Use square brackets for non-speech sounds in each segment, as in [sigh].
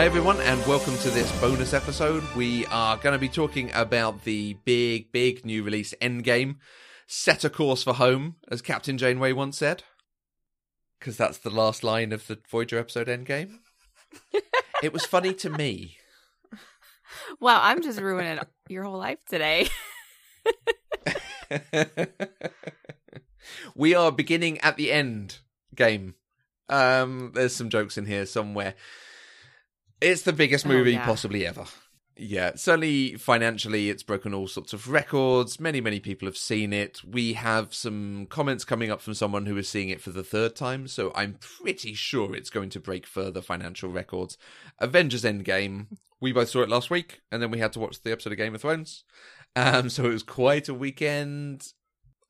Hi, everyone, and welcome to this bonus episode. We are going to be talking about the big, big new release Endgame. Set a course for home, as Captain Janeway once said. Because that's the last line of the Voyager episode Endgame. [laughs] it was funny to me. Wow, I'm just ruining your whole life today. [laughs] we are beginning at the end game. Um, there's some jokes in here somewhere. It's the biggest Oh, movie yeah. possibly ever. Yeah, certainly financially, it's broken all sorts of records. Many, many people have seen it. We have some comments coming up from someone who is seeing it for the third time, so I'm pretty sure it's going to break further financial records. Avengers Endgame, we both saw it last week, and then we had to watch the episode of Game of Thrones. Um, so it was quite a weekend.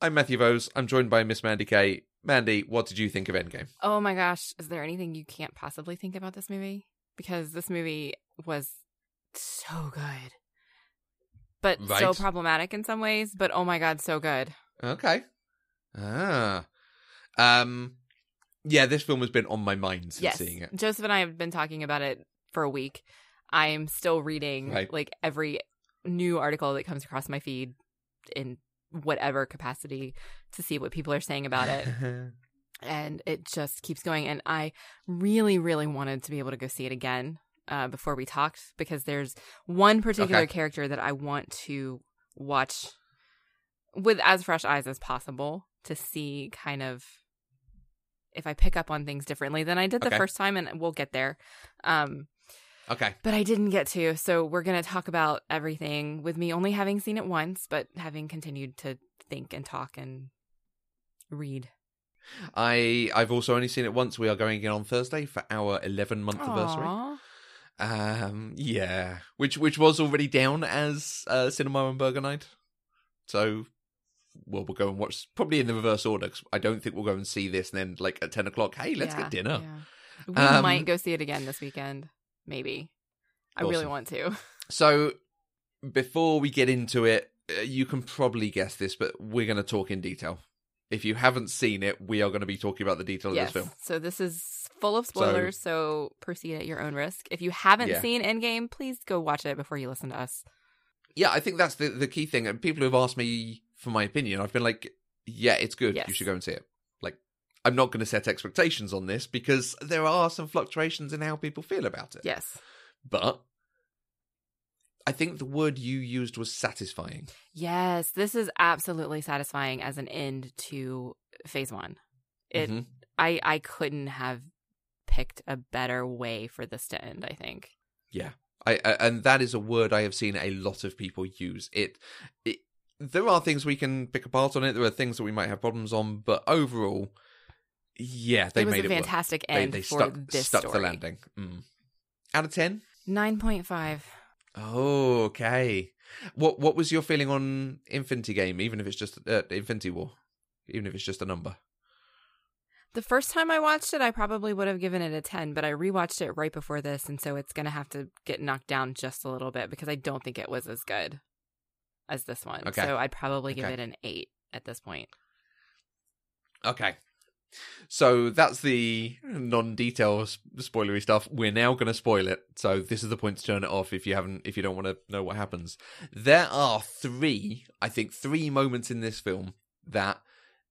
I'm Matthew Vose. I'm joined by Miss Mandy Kay. Mandy, what did you think of Endgame? oh my gosh, is there anything you can't possibly think about this movie? Because this movie was so good. But so problematic in some ways, but oh my god, so good. Okay. Ah. Um yeah, this film has been on my mind since yes. seeing it. Joseph and I have been talking about it for a week. I am still reading Right. like every new article that comes across my feed in whatever capacity to see what people are saying about it. [laughs] and it just keeps going. And I really, really wanted to be able to go see it again uh, before we talked because there's one particular Okay. character that I want to watch with as fresh eyes as possible to see kind of if I pick up on things differently than I did the Okay. first time, and we'll get there. Um, okay. but I didn't get to. So we're going to talk about everything with me only having seen it once, but having continued to think and talk and read. I I've also only seen it once. We are going again on Thursday for our 11 month anniversary. Um yeah, which which was already down as uh, Cinema and Burger Night. So well, we'll go and watch probably in the reverse order. Cause I don't think we'll go and see this and then like at 10 o'clock. Hey, let's Yeah, get dinner. yeah. We Um, might go see it again this weekend. Maybe. I really want to. [laughs] So, before we get into it, uh, you can probably guess this, but we're going to talk in detail. If you haven't seen it, we are going to be talking about the detail yes. of this film. So this is full of spoilers, so, proceed at your own risk. If you haven't Yeah. seen Endgame, please go watch it before you listen to us. Yeah, I think that's the the key thing. And people who have asked me for my opinion, I've been like, "Yeah, it's good. Yes. You should go and see it." Like, I'm not going to set expectations on this because there are some fluctuations in how people feel about it. Yes. But I think the word you used was satisfying. Yes, this is absolutely satisfying as an end to phase 1. It Mhm. I I couldn't have picked a better way for this to end, I think. Yeah, I, I and that is a word I have seen a lot of people use. It, it there are things we can pick apart on it. There are things that we might have problems on, but overall, yeah, they it was made a it work. fantastic They, end they for stuck this stuck story. the landing. Mm. Out of ten. 9.5. Oh, okay. What what was your feeling on Infinity Game? Even if it's just uh, Infinity War, even if it's just a number. The first time I watched it, I probably would have given it a 10, but I rewatched it right before this, and so it's going to have to get knocked down just a little bit because I don't think it was as good as this one. Okay. So I'd probably give Okay. it an 8 at this point. Okay. So that's the non-detail spoilery stuff. We're now going to spoil it. So this is the point to turn it off if you haven't, if you don't want to know what happens. There are three, I think, three moments in this film that,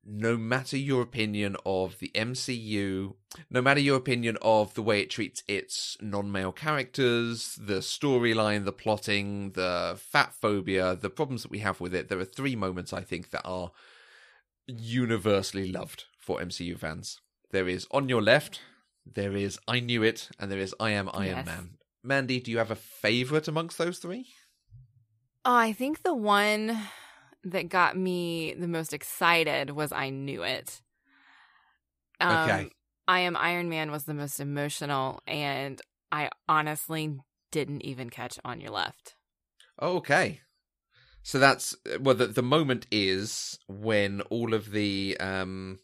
no matter your opinion of the MCU, no matter your opinion of the way it treats its non-male characters, the storyline, the plotting, the fat phobia, the problems that we have with it, there are three moments I think that are universally loved for MCU fans. There is On Your Left, there is I Knew It, and there is I Am Iron Yes. Man. Mandy, do you have a favourite amongst those three? Oh, I think the one that got me the most excited was I Knew It. Um, Okay. I Am Iron Man was the most emotional, and I honestly didn't even catch On Your Left. Okay. So that's well the the moment is when all of the um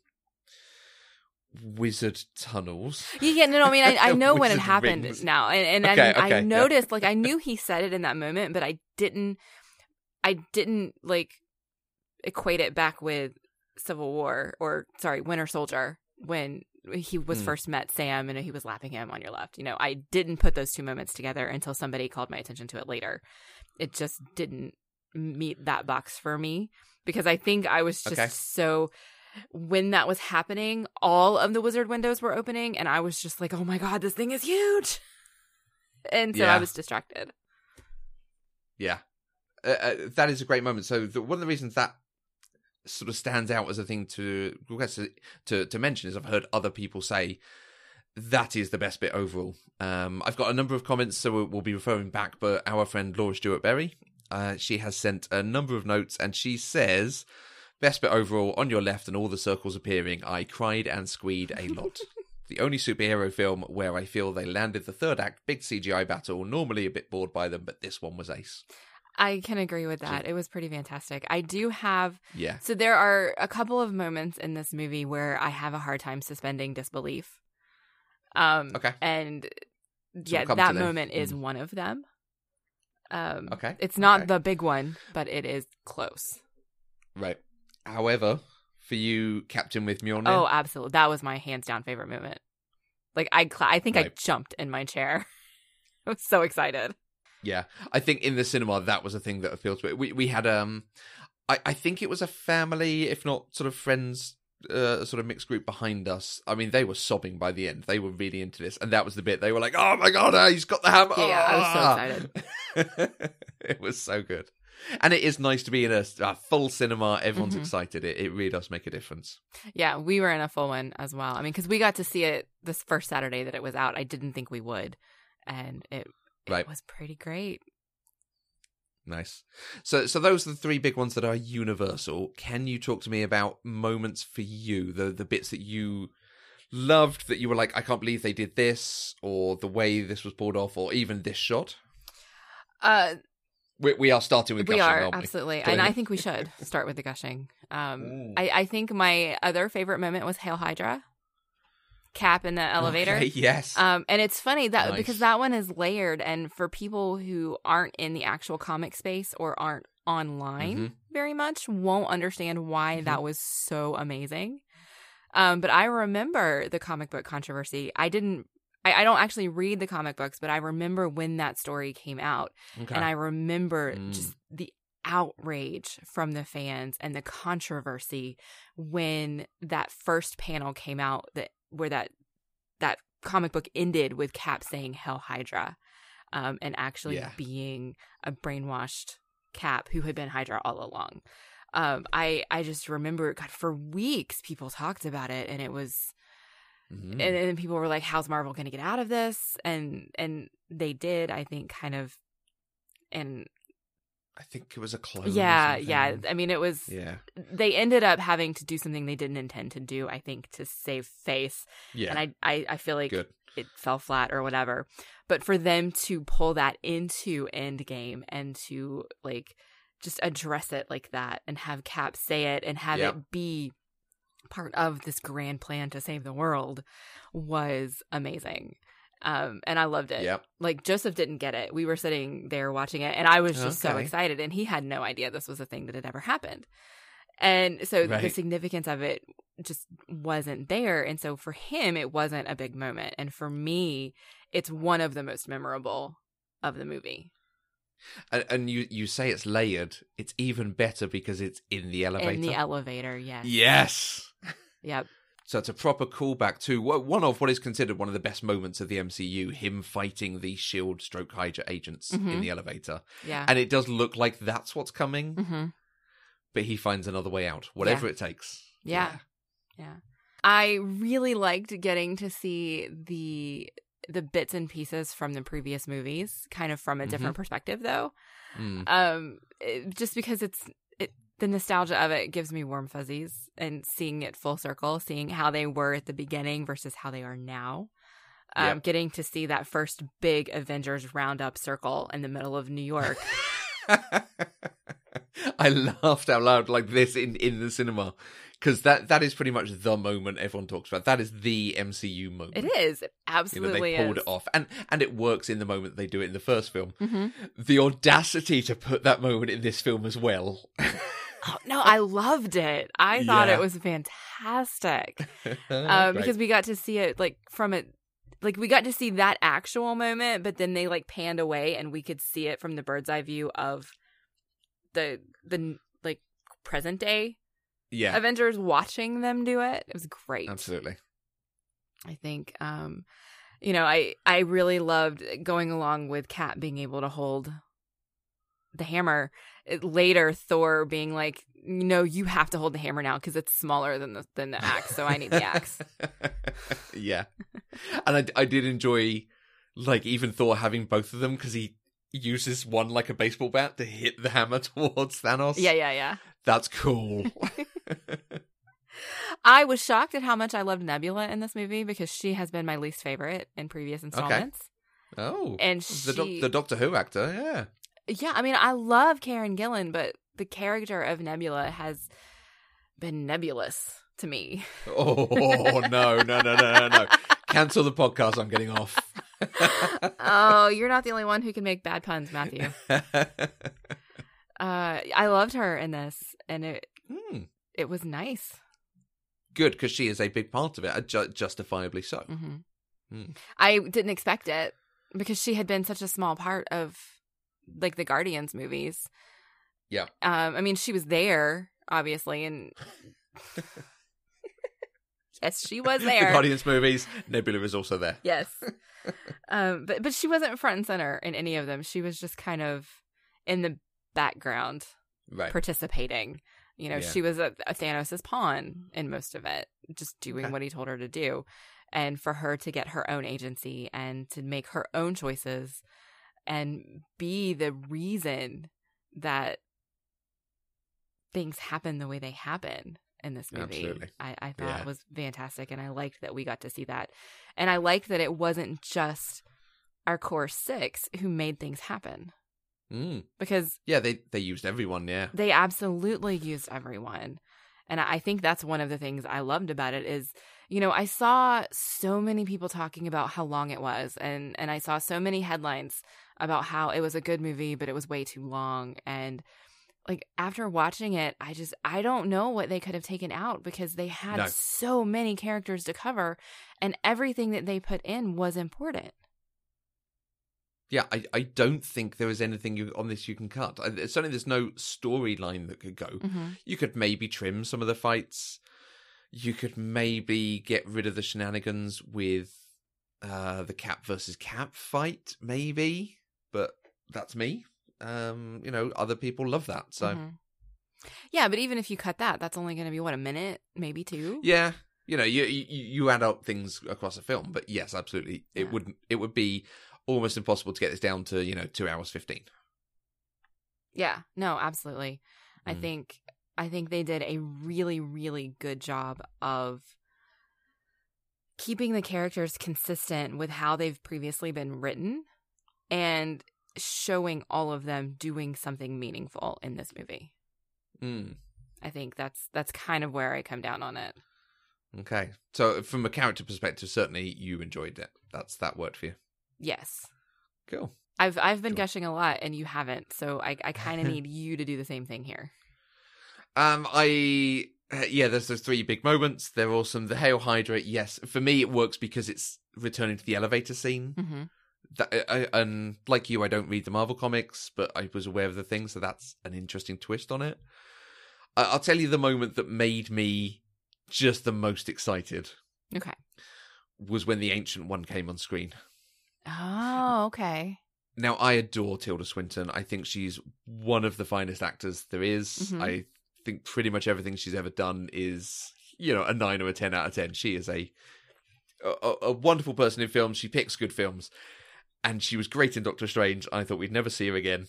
wizard tunnels Yeah, yeah, no, no, I mean, I, I [laughs] know when it happened rings. now, and, and Okay, I, okay, I yeah. noticed, like, I knew he said it in that moment, but I didn't, I didn't like equate it back with Civil War or sorry, Winter Soldier when he was Mm. first met Sam and he was lapping him on your left. You know, I didn't put those two moments together until somebody called my attention to it later. It just didn't meet that box for me because I think I was just Okay. so when that was happening, all of the wizard windows were opening and I was just like, "Oh my god, this thing is huge." [laughs] And so I was distracted. Yeah, uh, uh, that is a great moment. So the, one of the reasons that sort of stands out as a thing to to to mention is I've heard other people say that is the best bit overall. Um, I've got a number of comments, so we'll, we'll be referring back. But our friend Laura Stewart Berry, uh, she has sent a number of notes, and she says. Best bit overall, on your left and all the circles appearing, I cried and squeed a lot. [laughs] the only superhero film where I feel they landed the third act, big CGI battle, normally a bit bored by them, but this one was ace. I can agree with that. It was pretty fantastic. I do have Yeah. So there are a couple of moments in this movie where I have a hard time suspending disbelief. Um Okay. and we'll yeah, come to that them. moment is Mm. one of them. Um Okay, It's not okay. the big one, but it is close. Right. However, for you, Captain with Mjolnir, Oh, absolutely. That was my hands down favorite moment. Like I cla I think I jumped in my chair. [laughs] I was so excited. yeah, I think in the cinema that was a thing that appealed to it. We we had um, I I think it was a family, if not sort of friends, uh, sort of mixed group behind us. I mean, they were sobbing by the end. They were really into this, and that was the bit they were like, "Oh my god, he's got the hammer!" Yeah, I was so Ah!" excited. [laughs] it was so good. And it is nice to be in a, a full cinema. Everyone's Mhm. excited. It, it really does make a difference. Yeah, we were in a full one as well. I mean, because we got to see it this first Saturday that it was out. I didn't think we would, and it, it Right. was pretty great. Nice. So, so those are the three big ones that are universal. Can you talk to me about moments for you, the the bits that you loved, that you were like, I can't believe they did this, or the way this was pulled off, or even this shot? Uh, We, we are starting with we gushing, are we? absolutely, Go and I think we should [laughs] start with the gushing. Um. I, I think my other favorite moment was Hail Hydra, Cap in the elevator. Okay, yes. Um, and it's funny that Nice. because that one is layered, and for people who aren't in the actual comic space or aren't online Mhm. very much, won't understand why Mhm. that was so amazing. Um, but I remember the comic book controversy. I didn't. I, I don't actually read the comic books, but I remember when that story came out, okay. and I remember Mm. just the outrage from the fans and the controversy when that first panel came out that where that that comic book ended with Cap saying "Hail Hydra," um, and actually Yeah. being a brainwashed Cap who had been Hydra all along. Um, I I just remember, God, for weeks people talked about it, and it was Mhm. and then people were like how's marvel going to get out of this and and they did i think kind of and I think it was a clone. yeah yeah i mean it was yeah, they ended up having to do something they didn't intend to do i think to save face yeah. and I, I i feel like Good. it fell flat or whatever but for them to pull that into endgame and to like just address it like that and have cap say it and have Yep. it be part of this grand plan to save the world was amazing um and i loved it Yep. like joseph didn't get it we were sitting there watching it and i was just so excited and he had no idea this was a thing that had ever happened and so the significance of it just wasn't there and so for him it wasn't a big moment and for me it's one of the most memorable of the movie And, and you you say it's layered. It's even better because it's in the elevator. in the elevator yes yes. Yep So it's a proper callback to one of what is considered one of the best moments of the MCU, him fighting the Shield stroke Hydra agents in Mhm. the elevator. yeah And it does look like that's what's coming, hmm but he finds another way out, whatever it takes. Yeah. yeah i really liked getting to see the the bits and pieces from the previous movies kind of from a different perspective though Mm. um it- just because it's it the nostalgia of it gives me warm fuzzies and seeing it full circle seeing how they were at the beginning versus how they are now um Yep. getting to see that first big avengers roundup circle in the middle of new york [laughs] I laughed out loud like this in, in the cinema because that, that is pretty much the moment everyone talks about. That is the MCU moment. it is it You know, absolutely they pulled is it off, and and it works in the moment they do it in the first film. hmm The audacity to put that moment in this film as well. [laughs] Oh, no, I loved it. I thought Yeah. it was fantastic. [laughs] um, Great. because we got to see it like from it like we got to see that actual moment but then they like panned away and we could see it from the bird's eye view of the the like present day yeah, avengers watching them do it it was great absolutely. i think um you know i i really loved going along with cap being able to hold the hammer later thor being like no you have to hold the hammer now because it's smaller than the than the axe so i need the axe [laughs] yeah, and I, I did enjoy like even Thor having both of them because he uses one like a baseball bat to hit the hammer [laughs] towards Thanos. yeah yeah yeah that's cool. [laughs] I was shocked at how much I loved Nebula in this movie because she has been my least favorite in previous installments. oh, And the, doc- she- the Doctor Who actor, yeah. Yeah, I mean, I love Karen Gillan, but the character of Nebula has been nebulous to me. [laughs] Oh no, no, no, no, no, no! Cancel the podcast. I'm getting off. [laughs] oh, you're not the only one who can make bad puns, Matthew. [laughs] Uh, I loved her in this, and it Hmm. it was nice. Good, because she is a big part of it, uh, ju- justifiably so. hmm Hmm. I didn't expect it because she had been such a small part of like the Guardians movies. Yeah. Um, I mean, she was there obviously, and [laughs] yes, she was the there. Guardians movies, Nebula is also there. yes, [laughs] um, but but she wasn't front and center in any of them. She was just kind of in the background Right. participating. You know, Yeah. she was a, a Thanos' pawn in most of it, just doing Okay. what he told her to do. And for her to get her own agency and to make her own choices and be the reason that things happen the way they happen in this movie, Absolutely. I, I thought Yeah. was fantastic. And I liked that we got to see that. And I liked that it wasn't just our core six who made things happen Mm. because Yeah, they they used everyone. Yeah. they absolutely used everyone and i I think that's one of the things i loved about it is you know i saw so many people talking about how long it was and and i saw so many headlines about how it was a good movie but it was way too long and like after watching it i just i don't know what they could have taken out because they had No. so many characters to cover and everything that they put in was important Yeah, I, I don't think there is anything you, on this you can cut. I, certainly, there's no storyline that could go. mm-hmm. You could maybe trim some of the fights. You could maybe get rid of the shenanigans with uh, the Cap versus Cap fight, maybe. But that's me. Um, you know, other people love that. So Mhm. yeah but even if you cut that that's only going to be what a minute maybe two yeah, you know, you, you you add up things across a film. But yes, absolutely, it Yeah. wouldn't. It would be almost impossible to get this down to you know two hours fifteen. Yeah, no, absolutely. I Mm. think I think they did a really really good job of keeping the characters consistent with how they've previously been written and showing all of them doing something meaningful in this movie. Mm. I think that's that's kind of where I come down on it. Okay. So from a character perspective, certainly you enjoyed it. That's that worked for you. Yes. Cool. I've I've been Cool. gushing a lot and you haven't, so I I kind of [laughs] need you to do the same thing here. Um, I uh, yeah, there's those three big moments. They're awesome. The Hail Hydra, yes, for me it works because it's returning to the elevator scene. hmm That I, I, and like you, I don't read the Marvel comics, but I was aware of the thing, so that's an interesting twist on it. I, I'll tell you the moment that made me just the most excited Okay. was when the Ancient One came on screen. Oh, okay. Now, I adore Tilda Swinton. I think she's one of the finest actors there is. Mhm. I think pretty much everything she's ever done is, you know, a nine or a ten out of ten. She is a a, a wonderful person in films. She picks good films, and she was great in Doctor Strange. I thought we'd never see her again,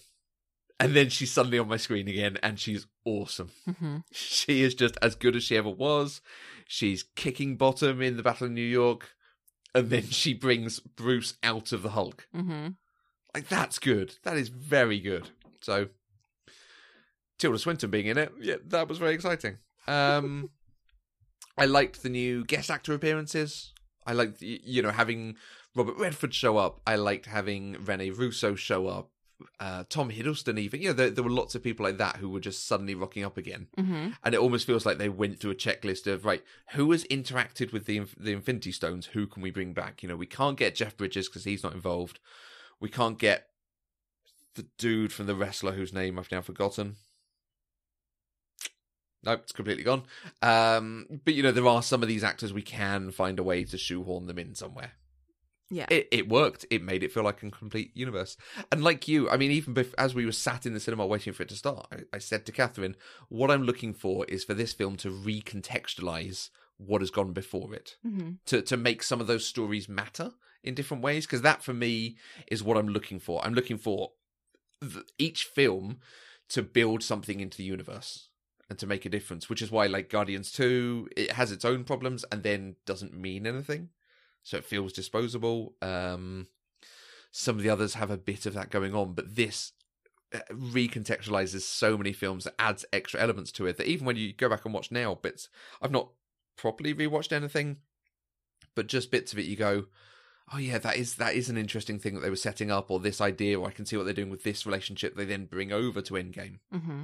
and then she's suddenly on my screen again, and she's awesome. hmm [laughs] She is just as good as she ever was. She's kicking bottom in the Battle of New York, and then she brings Bruce out of the Hulk. hmm Like that's good. That is very good. So Tilda Swinton being in it, yeah, that was very exciting. Um [laughs] I liked the new guest actor appearances. I liked you know having Robert Redford show up. I liked having Rene Russo show up. uh, Tom Hiddleston, even you know, there, there were lots of people like that who were just suddenly rocking up again, hmm and it almost feels like they went through a checklist of right, who has interacted with the the Infinity Stones? Who can we bring back? You know, we can't get Jeff Bridges because he's not involved. We can't get the dude from the wrestler whose name I've now forgotten. Nope, it's completely gone. Um, but you know, there are some of these actors we can find a way to shoehorn them in somewhere. Yeah. It it worked. It made it feel like a complete universe. And like you, I mean, even bef- as we were sat in the cinema waiting for it to start, I, I said to Catherine, "What I'm looking for is for this film to recontextualize what has gone before it, hmm to to make some of those stories matter in different ways. Because that, for me, is what I'm looking for. I'm looking for th- each film to build something into the universe." And to make a difference, which is why, like Guardians 2, it has its own problems and then doesn't mean anything so it feels disposable. Um, some of the others have a bit of that going on, but this uh, recontextualizes so many films that adds extra elements to it that even when you go back and watch now bits, I've not properly rewatched anything, but just bits of it, you go, oh yeah, that is that is an interesting thing that they were setting up, or this idea, or I can see what they're doing with this relationship. They then bring over to Endgame. hmm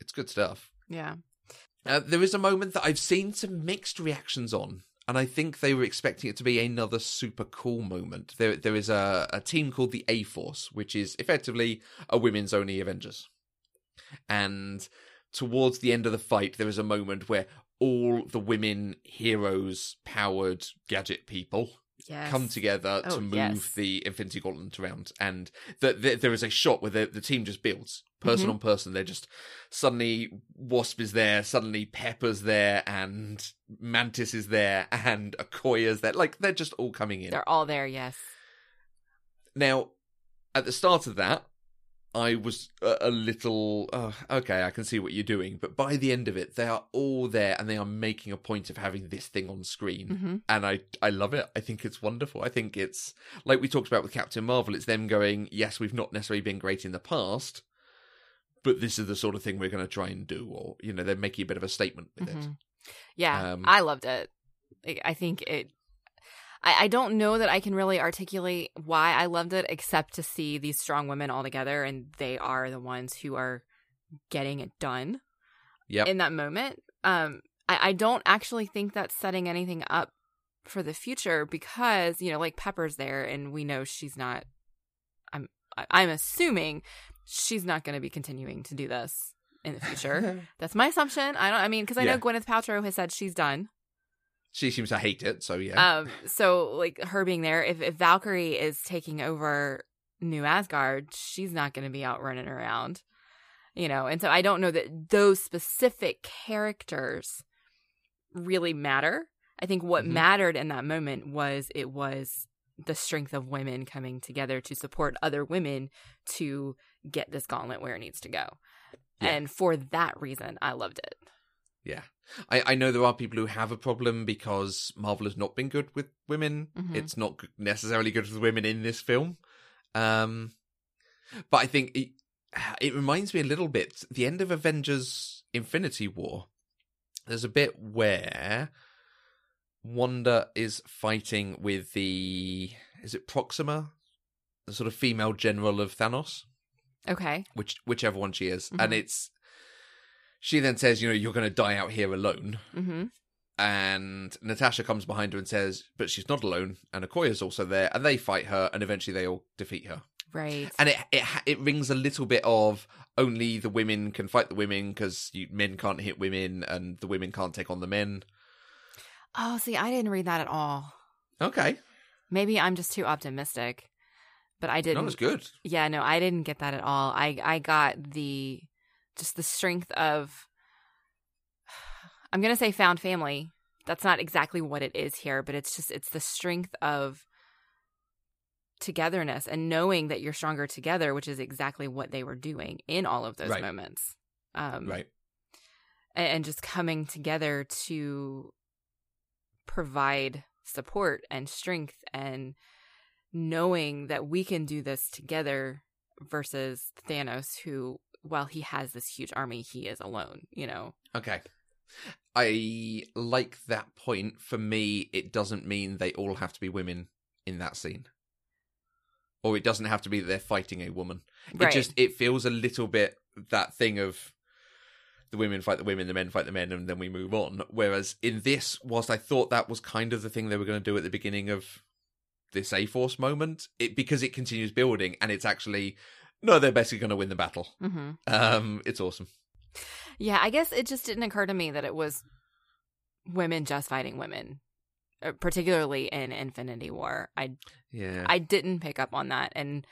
It's good stuff. Yeah. Uh, there is a moment that I've seen some mixed reactions on, and I think they were expecting it to be another super cool moment. There, there is a, a team called the A Force, which is effectively a women's only Avengers. And towards the end of the fight, there is a moment where all the women heroes powered gadget people Yes. come together Oh, to move yes. the Infinity Gauntlet around, and the, the, there is a shot where the, the team just builds person Mhm. on person. They're just suddenly Wasp is there, suddenly Pepper's there, and Mantis is there, [laughs] and Okoye's there. Like they're just all coming in. They're all there. Yes. Now, at the start of that, I was a, little uh, okay. I can see what you're doing, but by the end of it, they are all there, and they are making a point of having this thing on screen hmm and I I love it. I think it's wonderful. I think it's like we talked about with Captain Marvel. It's them going, yes, we've not necessarily been great in the past, but this is the sort of thing we're going to try and do, or you know, they're making a bit of a statement with it. Mhm. Yeah, Um, I loved it. I think it. I, I don't know that I can really articulate why I loved it, except to see these strong women all together, and they are the ones who are getting it done Yep. in that moment. Um, I, I don't actually think that's setting anything up for the future because you know, like Pepper's there, and we know she's not. I'm I'm assuming she's not going to be continuing to do this in the future. [laughs] That's my assumption. I don't. I mean, because I Yeah. know Gwyneth Paltrow has said she's done. She seems to hate it, so yeah. Um. So like her being there, if if Valkyrie is taking over New Asgard, she's not going to be out running around, you know. And so I don't know that those specific characters really matter. I think what Mhm. mattered in that moment was it was the strength of women coming together to support other women to get this gauntlet where it needs to go. Yeah. And for that reason, I loved it. yeah. I, I know there are people who have a problem because Marvel has not been good with women. Mhm. It's not necessarily good with women in this film. Um, but I think it, it reminds me a little bit the end of Avengers Infinity War. There's a bit where Wanda is fighting with the is it Proxima, the sort of female general of Thanos, Okay. which whichever one she is, Mhm. and it's she then says, you know, you're going to die out here alone. Mm-hmm. And Natasha comes behind her and says, but she's not alone. And Okoye's also there, and they fight her, and eventually they all defeat her. Right. And it it it rings a little bit of only the women can fight the women because men can't hit women, and the women can't take on the men. Oh, see, I didn't read that at all. Okay, Maybe I'm just too optimistic, but I didn't. not as good. Yeah, no, I didn't get that at all. I I got the just the strength of I'm going to say found family. That's not exactly what it is here, but it's just it's the strength of togetherness and knowing that you're stronger together, which is exactly what they were doing in all of those Right. moments. Um Right. and, and just coming together to provide support and strength and knowing that we can do this together versus Thanos who while he has this huge army he is alone you know Okay. I like that point. For me, it doesn't mean they all have to be women in that scene. or it doesn't have to be that they're fighting a woman. Right. It just it feels a little bit that thing of the women fight the women, the men fight the men, and then we move on. Whereas in this, whilst I thought that was kind of the thing they were going to do at the beginning of this A Force moment, it because it continues building and it's actually no, they're basically going to win the battle. hmm Um, it's awesome. Yeah, I guess it just didn't occur to me that it was women just fighting women, uh, particularly in Infinity War. I Yeah, I didn't pick up on that, and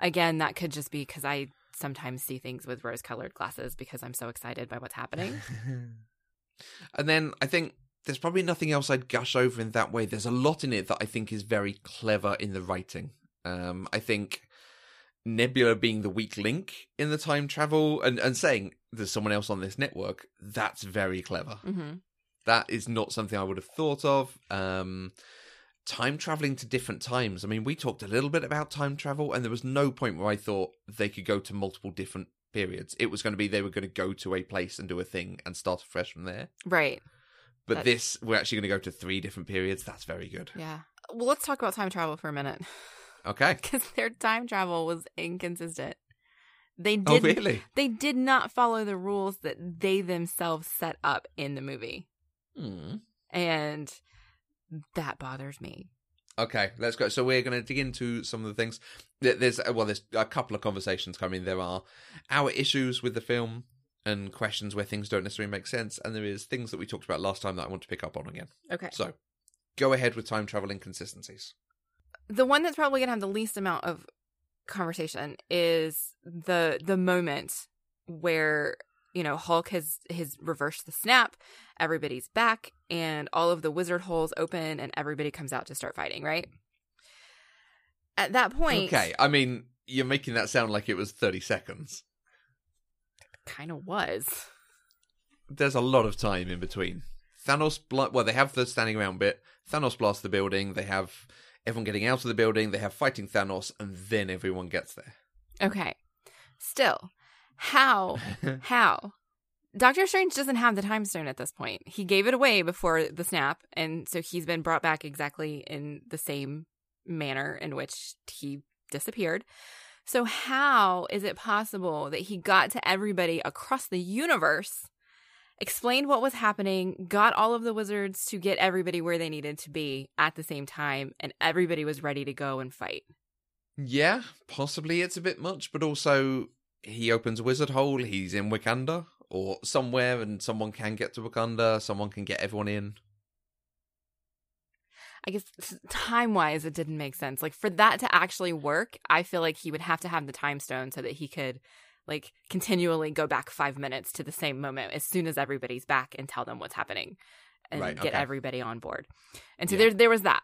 again, that could just be because I sometimes see things with rose-colored glasses because I'm so excited by what's happening. [laughs] and then I think there's probably nothing else I'd gush over in that way. There's a lot in it that I think is very clever in the writing. Um, I think Nebula being the weak link in the time travel and, and saying there's someone else on this network, that's very clever. hmm That is not something I would have thought of. Um, time traveling to different times. I mean, we talked a little bit about time travel, and there was no point where I thought they could go to multiple different periods. It was going to be they were going to go to a place and do a thing and start afresh from there. Right. But That- this, we're actually going to go to three different periods. That's very good. Yeah. Well, let's talk about time travel for a minute [laughs] Okay. [laughs] because their time travel was inconsistent. They Oh, did really? they did not follow the rules that they themselves set up in the movie, Hmm. and that bothers me. Okay, let's go. So we're going to dig into some of the things. There's well, there's a couple of conversations coming. There are our issues with the film and questions where things don't necessarily make sense, and there is things that we talked about last time that I want to pick up on again. Okay. So, go ahead with time travel inconsistencies. The one that's probably gonna have the least amount of conversation is the the moment where you know Hulk has has reversed the snap, everybody's back, and all of the wizard holes open, and everybody comes out to start fighting. Right at that point, Okay, I mean you're making that sound like it was 30 seconds. kind of was. There's a lot of time in between. Thanos, bl- well, they have the standing around bit. Thanos blasts the building. They have everyone getting out of the building. They have fighting Thanos, and then everyone gets there. Okay, still, how [laughs] how Doctor Strange doesn't have the time stone at this point. He gave it away before the snap, and so he's been brought back exactly in the same manner in which he disappeared. So, how is it possible that he got to everybody across the universe, explained what was happening, got all of the wizards to get everybody where they needed to be at the same time, and everybody was ready to go and fight? Yeah, possibly it's a bit much, but also he opens a wizard hole. He's in Wakanda or somewhere, and someone can get to Wakanda. Someone can get everyone in. I guess time wise, it didn't make sense. Like for that to actually work, I feel like he would have to have the time stone so that he could like continually go back five minutes to the same moment as soon as everybody's back and tell them what's happening and Right, get okay. everybody on board. And so Yeah. there there was that.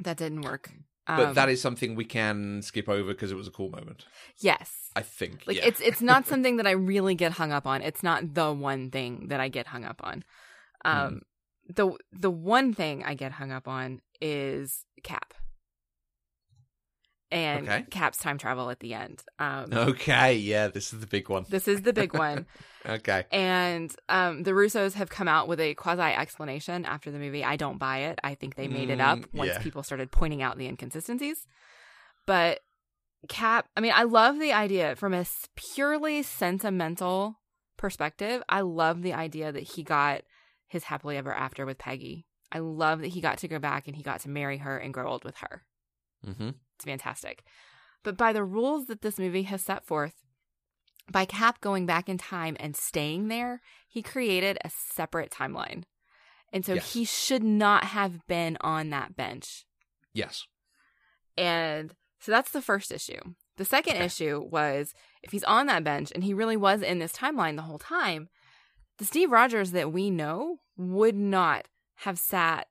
That didn't work. But Um, that is something we can skip over because it was a cool moment. yes. I think. Like yeah. it's it's not [laughs] something that I really get hung up on. It's not the one thing that I get hung up on. Um the the one thing I get hung up on is Cap. And Okay. Cap's time travel at the end. Um [laughs] Okay, yeah, this is the big one. this is the big one. [laughs] Okay. And um the Russos have come out with a quasi explanation after the movie. I don't buy it. I think they made it up Mm, once yeah. people started pointing out the inconsistencies. But Cap, I mean, I love the idea from a purely sentimental perspective. I love the idea that he got his happily ever after with Peggy. I love that he got to go back and he got to marry her and grow old with her. hmm It's fantastic. But by the rules that this movie has set forth, by Cap going back in time and staying there, he created a separate timeline. And so Yes. he should not have been on that bench. Yes. And so that's the first issue. The second Okay. issue was if he's on that bench and he really was in this timeline the whole time, the Steve Rogers that we know would not have sat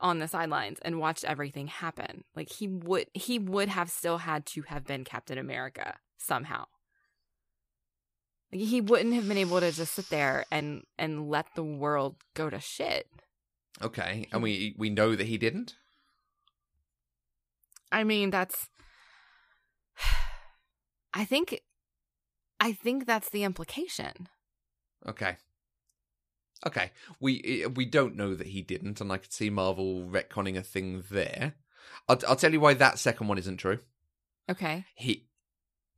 on the sidelines and watched everything happen. Like he would he would have still had to have been Captain America somehow. Like he wouldn't have been able to just sit there and and let the world go to shit. Okay, and we we know that he didn't. I mean, that's. [sighs] I think, I think that's the implication. Okay. Okay, we we don't know that he didn't, and I could see Marvel retconning a thing there. I'll, I'll tell you why that second one isn't true. Okay. He,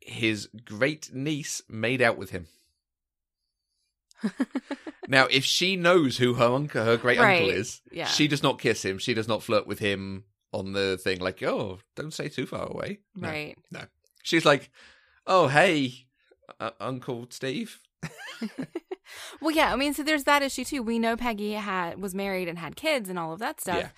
his great niece made out with him. [laughs] Now, if she knows who her uncle, her great uncle Right, is, yeah. she does not kiss him. She does not flirt with him on the thing. Like, oh, don't stay too far away. No. Right. No. She's like, oh, hey, uh, Uncle Steve. [laughs] Well, yeah. I mean, so there's that issue too. We know Peggy had was married and had kids and all of that stuff. Yeah.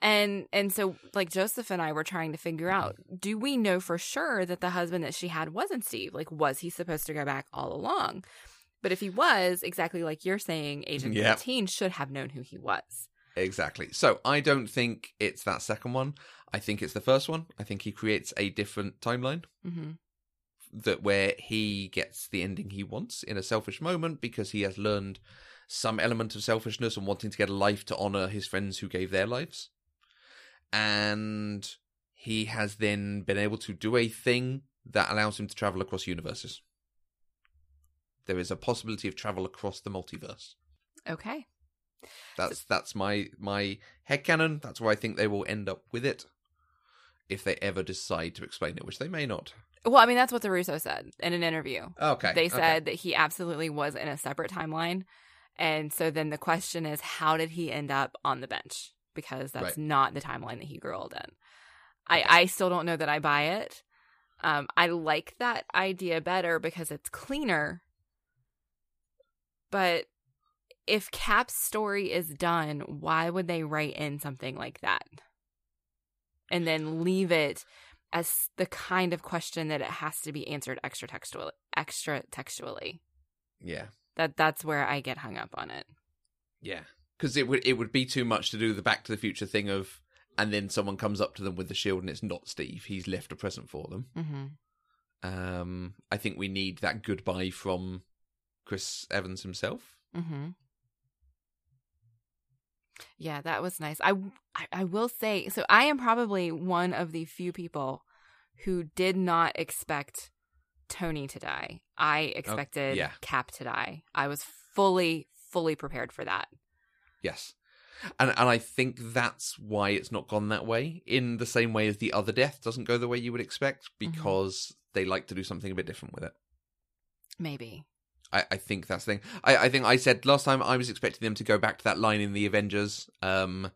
And and so like Joseph and I were trying to figure out, do we know for sure that the husband that she had wasn't Steve? Like was he supposed to go back all along? But if he was, exactly like you're saying, Agent. 13 should have known who he was. Exactly. So I don't think it's that second one. I think it's the first one. I think he creates a different timeline hmm that where he gets the ending he wants in a selfish moment because he has learned some element of selfishness and wanting to get a life to honor his friends who gave their lives. And he has then been able to do a thing that allows him to travel across universes. There is a possibility of travel across the multiverse. Okay. That's that's my my headcanon. That's where I think they will end up with it. If they ever decide to explain it, which they may not. Well, I mean, that's what the Russo said in an interview. Okay. They okay. said that he absolutely was in a separate timeline. And so then the question is, how did he end up on the bench? Because that's Right. not the timeline that he grew old in. I, I still don't know that I buy it. Um, I like that idea better because it's cleaner. But if Cap's story is done, why would they write in something like that? And then leave it as the kind of question that it has to be answered extra textually extra textually. Yeah. That that's where I get hung up on it. Yeah. Because it would it would be too much to do the Back to the Future thing of, and then someone comes up to them with the shield and it's not Steve. He's left a present for them. Mm-hmm. Um, I think we need that goodbye from Chris Evans himself. Mm-hmm. Yeah, that was nice. I, I I will say so. I am probably one of the few people who did not expect Tony to die. I oh, expected yeah. Cap to die. I was fully fully prepared for that. Yes. And and I think that's why it's not gone that way. In the same way as the other death doesn't go the way you would expect, mm-hmm. because they like to do something a bit different with it. Maybe. I, I think that's the thing. I, I think I said last time I was expecting them to go back to that line in the Avengers. Um,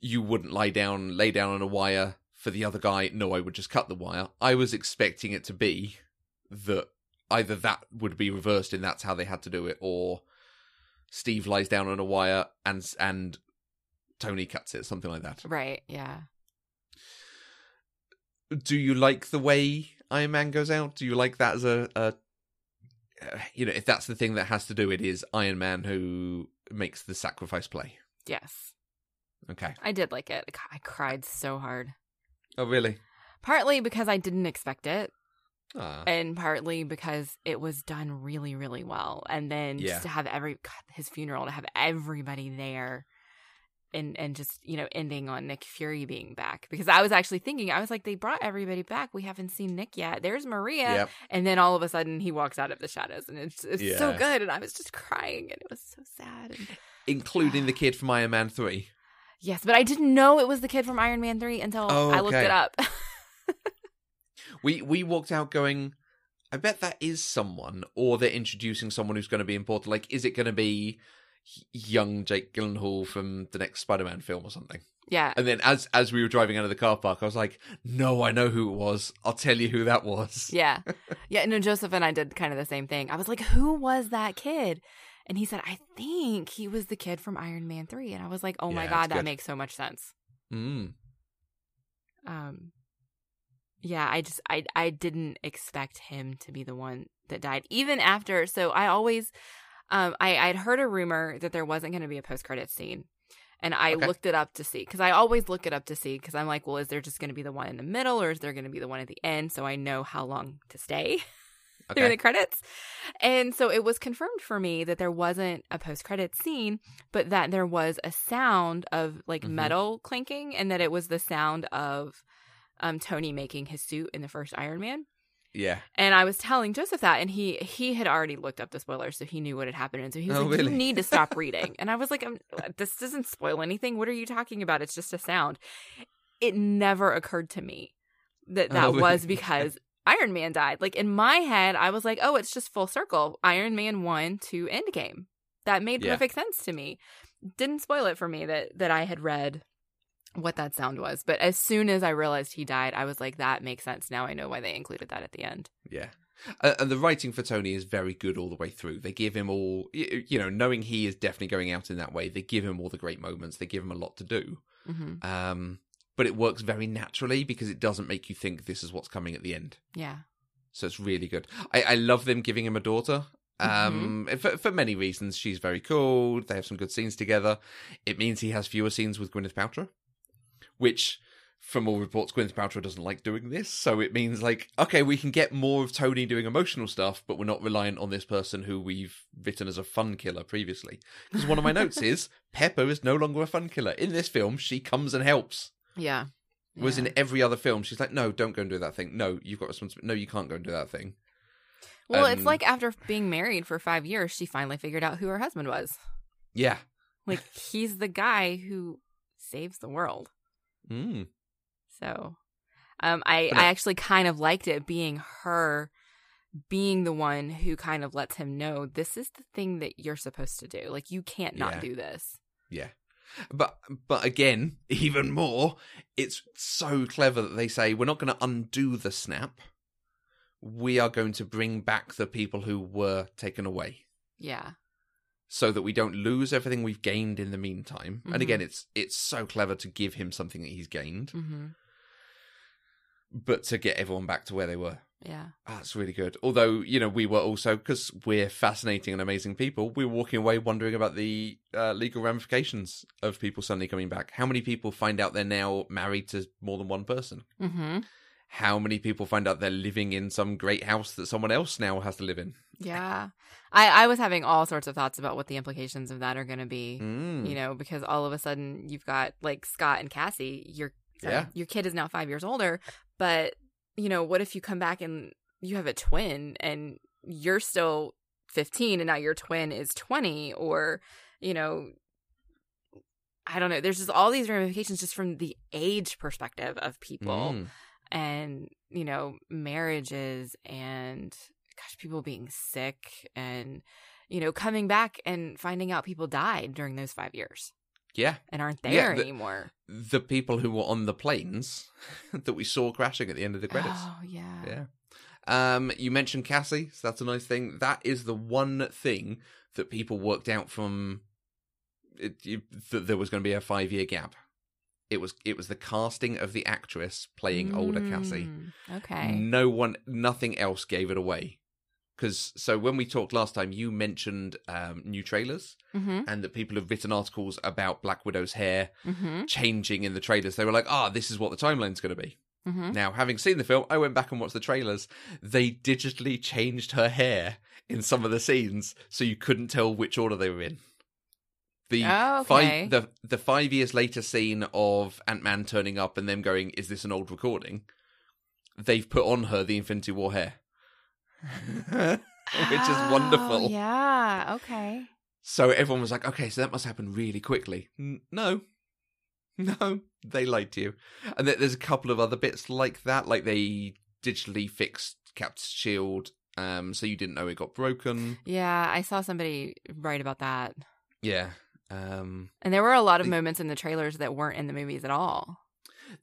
you wouldn't lie down, lay down on a wire for the other guy. No, I would just cut the wire. I was expecting it to be that either that would be reversed and that's how they had to do it, or Steve lies down on a wire and and Tony cuts it, something like that. Right. Yeah. Do you like the way Iron Man goes out? Do you like that as a, a you know, if that's the thing that has to do it is Iron Man who makes the sacrifice play. Yes. Okay. I did like it. God, I cried so hard. Oh, really? Partly because I didn't expect it, Ah, and partly because it was done really, really well. And then Yeah. just to have every God, his funeral, to have everybody there, and and just you know ending on Nick Fury being back because I was actually thinking I was like they brought everybody back. We haven't seen Nick yet. There's Maria, Yep. and then all of a sudden he walks out of the shadows, and it's it's so good. And I was just crying, and it was so sad. And Including the kid from Iron Man 3. yes, but I didn't know it was the kid from Iron Man three until Oh, I looked it up. [laughs] We we walked out going, I bet that is someone, or they're introducing someone who's going to be important. Like, is it going to be young Jake Gyllenhaal from the next Spider-Man film or something? yeah, And then as as we were driving out of the car park, I was like, no, I know who it was. I'll tell you who that was. [laughs] Yeah. Yeah. No, Joseph and I did kind of the same thing. I was like, who was that kid? And he said, I think he was the kid from Iron Man 3. And I was like, oh my Yeah, God, that good. makes so much sense. Mm. Um, yeah, I just, I, I didn't expect him to be the one that died. Even after, so I always, um, I, I'd heard a rumor that there wasn't going to be a post credit scene. And I Okay. looked it up to see because I always look it up to see because I'm like, well, is there just going to be the one in the middle or is there going to be the one at the end so I know how long to stay? [laughs] through the credits. And so it was confirmed for me that there wasn't a post credit scene, but that there was a sound of like Mhm. metal clinking and that it was the sound of um, Tony making his suit in the first Iron Man. Yeah. And I was telling Joseph that, and he he had already looked up the spoilers, so he knew what had happened. And so he was Oh, like, really? "You need to stop [laughs] reading." and I was like, um, "This doesn't spoil anything. What are you talking about? It's just a sound." it never occurred to me that that Oh, [laughs] was really? because Iron Man died. Like in my head, I was like, oh, it's just full circle. Iron Man 1 to Endgame. That made Yeah. perfect sense to me. Didn't spoil it for me that that I had read what that sound was. But as soon as I realized he died, I was like, that makes sense. Now I know why they included that at the end. Yeah. Uh, and the writing for Tony is very good all the way through. They give him all, you know, knowing he is definitely going out in that way, they give him all the great moments. They give him a lot to do. hmm Um, but it works very naturally because it doesn't make you think this is what's coming at the end. Yeah. So it's really good. I, I love them giving him a daughter. Um, for, for many reasons, she's very cool. They have some good scenes together. It means he has fewer scenes with Gwyneth Paltrow, which, from all reports, Gwyneth Paltrow doesn't like doing this. So it means like, okay, we can get more of Tony doing emotional stuff, but we're not reliant on this person who we've written as a fun killer previously. Because one of my notes is [laughs] Pepper is no longer a fun killer. In this film, she comes and helps. Yeah. Was Yeah. in every other film, she's like, no, don't go and do that thing. No, you've got responsibility. No, you can't go and do that thing. Well, it's Um, like after being married for five years, she finally figured out who her husband was. Yeah. Like he's the guy who saves the world. Mm. So, um, I But I actually kind of liked it being her, being the one who kind of lets him know this is the thing that you're supposed to do. Like you can't not Yeah. do this. Yeah. But but again, [laughs] even more, it's so clever that they say we're not going to undo the snap. We are going to bring back the people who were taken away Yeah. So that we don't lose everything we've gained in the meantime. Mhm. And again, it's it's so clever to give him something that he's gained, hmm but to get everyone back to where they were. Yeah. That's really good. Although, you know, we were also, because we're fascinating and amazing people, we were walking away wondering about the uh, legal ramifications of people suddenly coming back. How many people find out they're now married to more than one person? hmm How many people find out they're living in some great house that someone else now has to live in? Yeah. I I was having all sorts of thoughts about what the implications of that are going to be. Mm. You know, because all of a sudden you've got like Scott and Cassie. Your sorry, Yeah. your kid is now five years older, but you know, what if you come back and you have a twin and you're still fifteen and now your twin is twenty, or you know, I don't know. There's just all these ramifications just from the age perspective of people Mm. And you know marriages and gosh people being sick and you know coming back and finding out people died during those five years Yeah. and aren't Yeah, there the- anymore The people who were on the planes [laughs] that we saw crashing at the end of the credits. oh yeah Yeah. Um, you mentioned Cassie, so that's a nice thing. That is the one thing that people worked out from it, you, that there was going to be a five year gap. It was it was the casting of the actress playing older Cassie. Mm, okay No one, nothing else gave it away. Because so when we talked last time, you mentioned um, new trailers mm-hmm, and that people have written articles about Black Widow's hair mm-hmm, changing in the trailers. They were like, "Ah, this is what the timeline's going to be." mm-hmm. Now, having seen the film, I went back and watched the trailers. They digitally changed her hair in some of the scenes, so you couldn't tell which order they were in. The Oh, okay. five the the five years later scene of Ant Man turning up and them going, "Is this an old recording?" They've put on her the Infinity War hair, [laughs] which is wonderful. Oh, yeah okay So everyone was like, "Okay, so that must happen really quickly." N- no, [laughs] no, they lied to you. And there's a couple of other bits like that, like they digitally fixed Cap's shield, um, so you didn't know it got broken. yeah i saw somebody write about that Yeah. Um, and there were a lot of The- moments in the trailers that weren't in the movies at all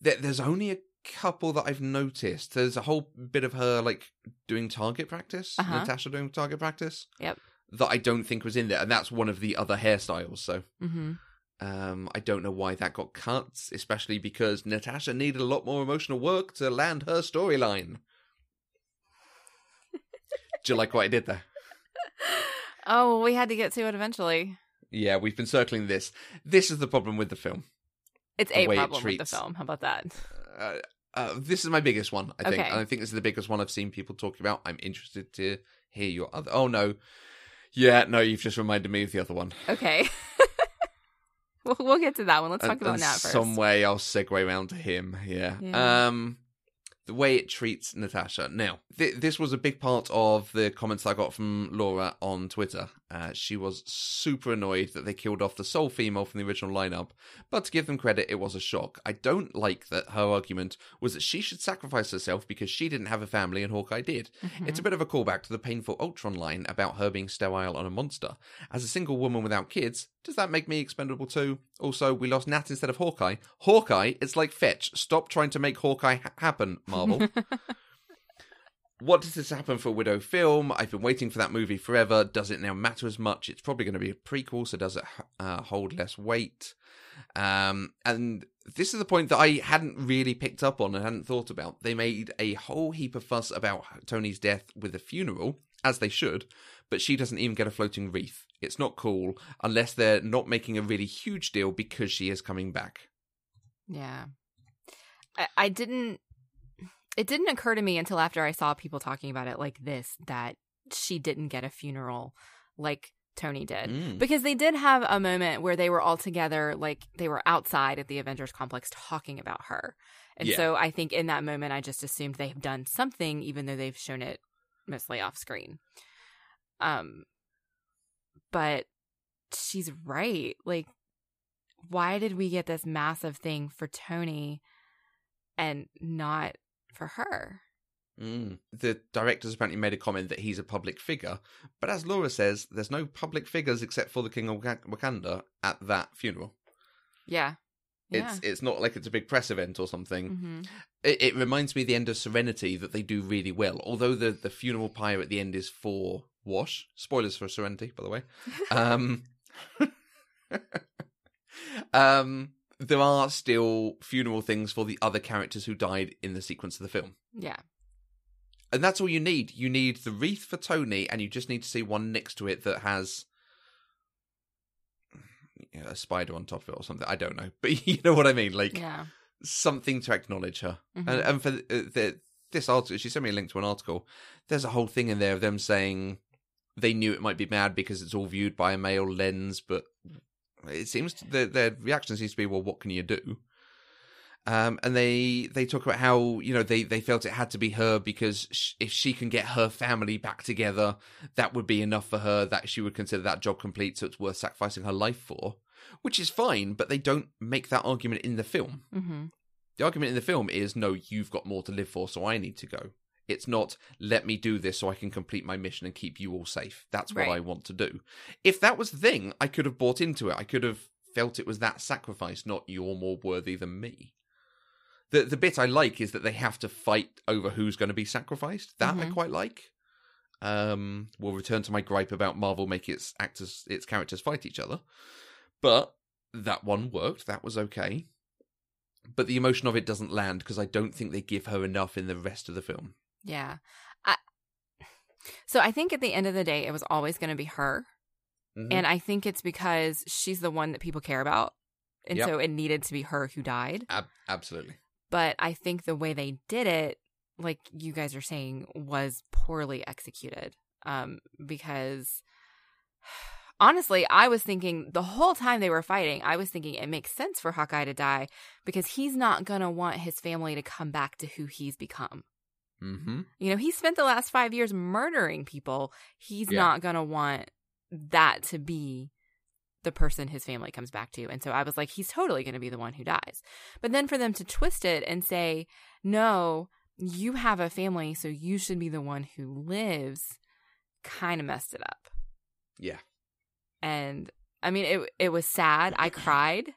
there, there's only a couple that I've noticed. There's a whole bit of her like doing target practice, Uh-huh. Natasha doing target practice. Yep. That I don't think was in there, and that's one of the other hairstyles. So mm-hmm. Um, I don't know why that got cut, especially because Natasha needed a lot more emotional work to land her storyline. Do you like what I did there? [laughs] oh well, we had to get to it eventually Yeah, we've been circling this. This is the problem with the film. it's The a way it problem with the film how about that Uh, uh, this is my biggest one, I think. Okay. And I think this is the biggest one I've seen people talk about. I'm interested to hear your other. Oh, no. Yeah, no, you've just reminded me of the other one. Okay. [laughs] we'll, we'll get to that one. Let's talk And- about and Nat first. Some way I'll segue around to him. Yeah. Yeah. Um, the way it treats Natasha. Now, th- this was a big part of the comments I got from Laura on Twitter. Uh, she was super annoyed that they killed off the sole female from the original lineup, but to give them credit, it was a shock. I don't like that her argument was that she should sacrifice herself because she didn't have a family and Hawkeye did. Mhm. It's a bit of a callback to the painful Ultron line about her being sterile on a monster. As a single woman without kids, does that make me expendable too? Also, we lost Nat instead of Hawkeye. Hawkeye, it's like fetch. Stop trying to make Hawkeye ha- happen, Marvel. [laughs] what does this happen for Widow film? I've been waiting for that movie forever. Does it now matter as much? It's probably going to be a prequel, so does it uh, hold less weight? Um, and this is the point that I hadn't really picked up on and hadn't thought about. They made a whole heap of fuss about Tony's death with the funeral, as they should, but she doesn't even get a floating wreath. It's not cool unless they're not making a really huge deal because she is coming back. Yeah. I, I didn't it didn't occur to me until after I saw people talking about it like this that she didn't get a funeral like Tony did. Mm. Because they did have a moment where they were all together, like they were outside at the Avengers complex talking about her. And Yeah. so I think in that moment, I just assumed they have done something, even though they've shown it mostly off screen. Um, but she's right. Like, why did we get this massive thing for Tony and not for her? Mm. The directors apparently made a comment that he's a public figure, but as Laura says, there's no public figures except for the King of Wakanda at that funeral. Yeah. Yeah. It's it's not like it's a big press event or something. hmm It, it reminds me of the end of Serenity that they do really well. Although the the funeral pyre at the end is for Wash. Spoilers for Serenity, by the way. [laughs] Um, [laughs] um, there are still funeral things for the other characters who died in the sequence of the film. Yeah. And that's all you need. You need the wreath for Tony, and you just need to see one next to it that has a spider on top of it or something. I don't know, [laughs] but you know what I mean. Like Yeah. something to acknowledge her. Mhm. And, and for the, the, this article, she sent me a link to an article. There's a whole thing in there of them saying they knew it might be bad because it's all viewed by a male lens, but it seems to, their their reaction seems to be, well, what can you do? Um, and they they talk about how you know they they felt it had to be her because sh- if she can get her family back together, that would be enough for her. That she would consider that job complete, so it's worth sacrificing her life for, which is fine. But they don't make that argument in the film. hmm The argument in the film is no, you've got more to live for, so I need to go. It's not let me do this so I can complete my mission and keep you all safe. That's what Right. I want to do. If that was the thing, I could have bought into it. I could have felt it was that sacrifice, not you're more worthy than me. The the bit I like is that they have to fight over who's going to be sacrificed. That I Mhm. quite like. Um, we'll return to my gripe about Marvel making its actors, its characters fight each other, but that one worked. That was okay but the emotion of it doesn't land because I don't think they give her enough in the rest of the film. Yeah. I, [sighs] so I think at the end of the day, it was always going to be her. Mm-hmm. And I think it's because she's the one that people care about. And Yep. so it needed to be her who died. Ab- absolutely. But I think the way they did it, like you guys are saying, was poorly executed. Um, because [sighs] honestly, I was thinking the whole time they were fighting, I was thinking it makes sense for Hawkeye to die because he's not going to want his family to come back to who he's become. Mm-hmm. You know, he spent the last five years murdering people. He's Yeah. not going to want that to be the person his family comes back to. And so I was like, he's totally going to be the one who dies. But then for them to twist it and say, no, you have a family, so you should be the one who lives, kind of messed it up. Yeah. And I mean, it it was sad. I [clears throat] cried.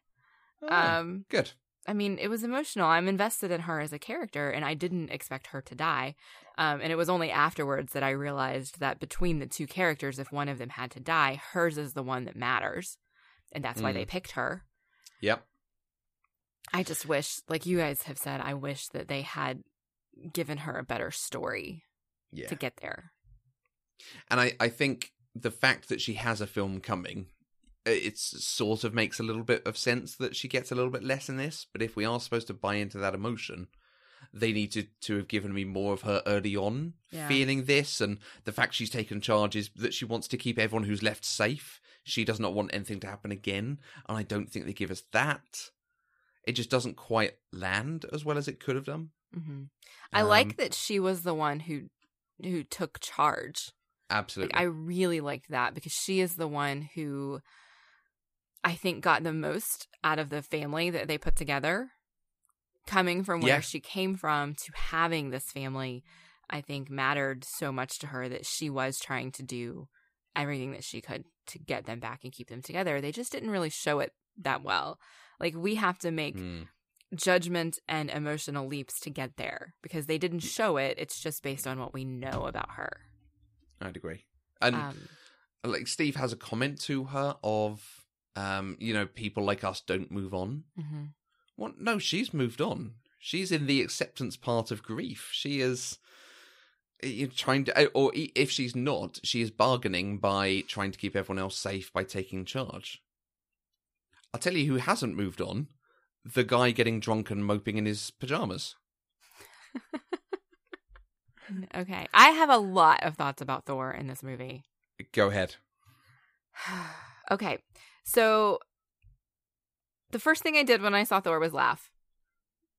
Ah, Um, good. I mean, it was emotional. I'm invested in her as a character, and I didn't expect her to die. Um, and it was only afterwards that I realized that between the two characters, if one of them had to die, hers is the one that matters. And that's why Mm. they picked her. Yep. I just wish, like you guys have said, I wish that they had given her a better story Yeah. to get there. And I, I think the fact that she has a film coming, it sort of makes a little bit of sense that she gets a little bit less in this. But if we are supposed to buy into that emotion, they need to, to have given me more of her early on Yeah. feeling this. And the fact she's taken charge is that she wants to keep everyone who's left safe. She does not want anything to happen again. And I don't think they give us that. It just doesn't quite land as well as it could have done. hmm I Um, like that she was the one who who took charge. Absolutely. Like I really liked that because she is the one who I think got the most out of the family that they put together. Coming from where Yeah. she came from to having this family, I think mattered so much to her that she was trying to do everything that she could to get them back and keep them together. They just didn't really show it that well. Like we have to make Mm. judgment and emotional leaps to get there because they didn't show it. It's just based on what we know about her. I'd agree. And Um, like Steve has a comment to her of, um, you know, people like us don't move on. mhm. What? No, she's moved on. She's in the acceptance part of grief. She is you trying to, or if she's not, she is bargaining by trying to keep everyone else safe by taking charge. I'll tell you who hasn't moved on: the guy getting drunk and moping in his pajamas. [laughs] Okay. I have a lot of thoughts about Thor in this movie. Go ahead. [sighs] okay. So the first thing I did when I saw Thor was laugh.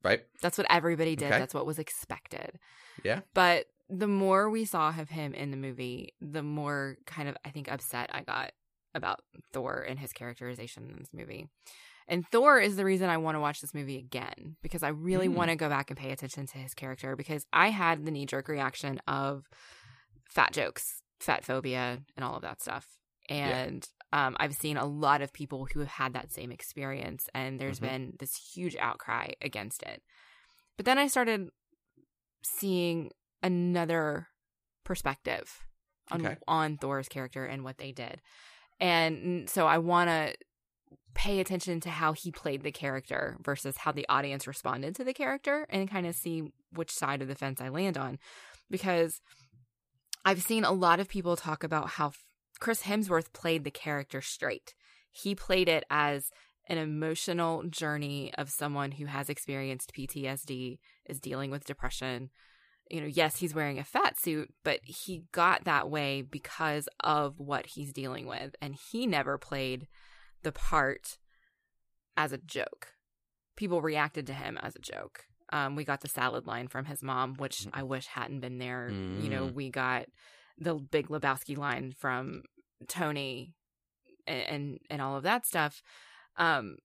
Right? That's what everybody did. Okay. That's what was expected. Yeah. But the more we saw of him in the movie, the more kind of I think upset I got about Thor and his characterization in this movie. And Thor is the reason I want to watch this movie again because I really Mm. want to go back and pay attention to his character because I had the knee jerk reaction of fat jokes, fat phobia, and all of that stuff. And um, I've seen a lot of people who have had that same experience, and there's Mhm. been this huge outcry against it. But then I started seeing another perspective on Okay. on Thor's character and what they did. And so I want to pay attention to how he played the character versus how the audience responded to the character and kind of see which side of the fence I land on because I've seen a lot of people talk about how Chris Hemsworth played the character straight. He played it as an emotional journey of someone who has experienced PTSD, is dealing with depression. You know, yes, he's wearing a fat suit, but he got that way because of what he's dealing with. And he never played the part as a joke. People reacted to him as a joke. Um, we got the salad line from his mom, which I wish hadn't been there. You know, Mm. we got the Big Lebowski line from Tony and and, all of that stuff. Um,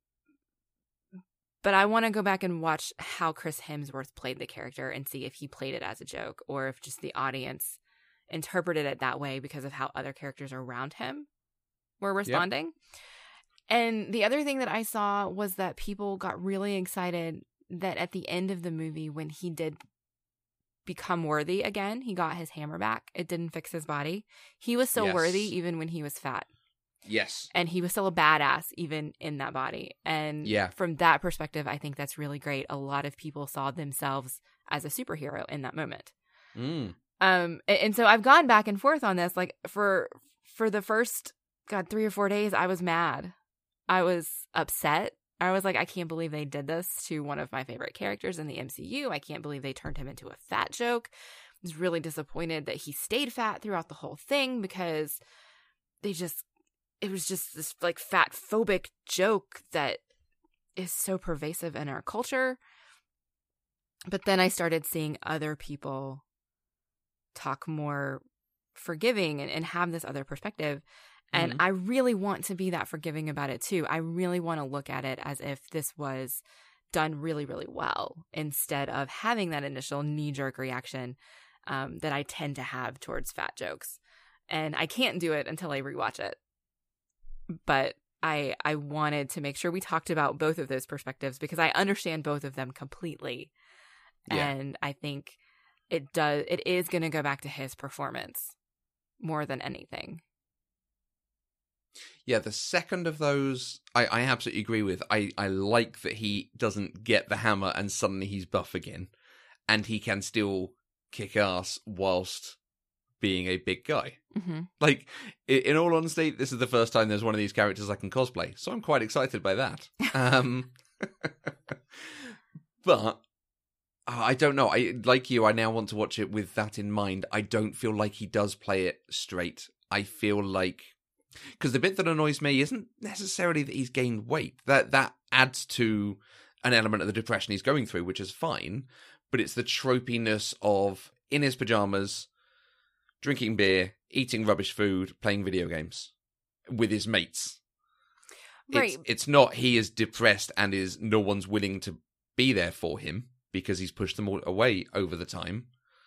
but I want to go back and watch how Chris Hemsworth played the character and see if he played it as a joke or if just the audience interpreted it that way because of how other characters around him were responding. And the other thing that I saw was that people got really excited that at the end of the movie, when he did become worthy again, he got his hammer back. It didn't fix his body. He was still Yes. worthy even when he was fat Yes. and he was still a badass even in that body and Yeah. from that perspective i think that's really great a lot of people saw themselves as a superhero in that moment Mm. um and so i've gone back and forth on this like for for the first god 3 or 4 days i was mad i was upset i was like i can't believe they did this to one of my favorite characters in the mcu i can't believe they turned him into a fat joke I was really disappointed that he stayed fat throughout the whole thing because they just it was just this like fat phobic joke that is so pervasive in our culture. But then I started seeing other people talk more forgiving and, and have this other perspective. And Mhm. I really want to be that forgiving about it too. I really want to look at it as if this was done really, really well instead of having that initial knee jerk reaction um, that I tend to have towards fat jokes. And I can't do it until I rewatch it. But I I wanted to make sure we talked about both of those perspectives because I understand both of them completely. Yeah. And I think it does it is going to go back to his performance more than anything. Yeah, the second of those, I, I absolutely agree with. I, I like that he doesn't get the hammer and suddenly he's buff again, and he can still kick ass whilst being a big guy. hmm Like, in all honesty, this is the first time there's one of these characters I can cosplay, so I'm quite excited by that. [laughs] Um, [laughs] but uh, I don't know. I like you. I now want to watch it with that in mind. I don't feel like he does play it straight. I feel like because the bit that annoys me isn't necessarily that he's gained weight. That that adds to an element of the depression he's going through, which is fine. but it's the tropiness of in his pajamas, drinking beer, eating rubbish food, playing video games with his mates. Right. It's, it's not he is depressed and is no one's willing to be there for him because he's pushed them all away over the time.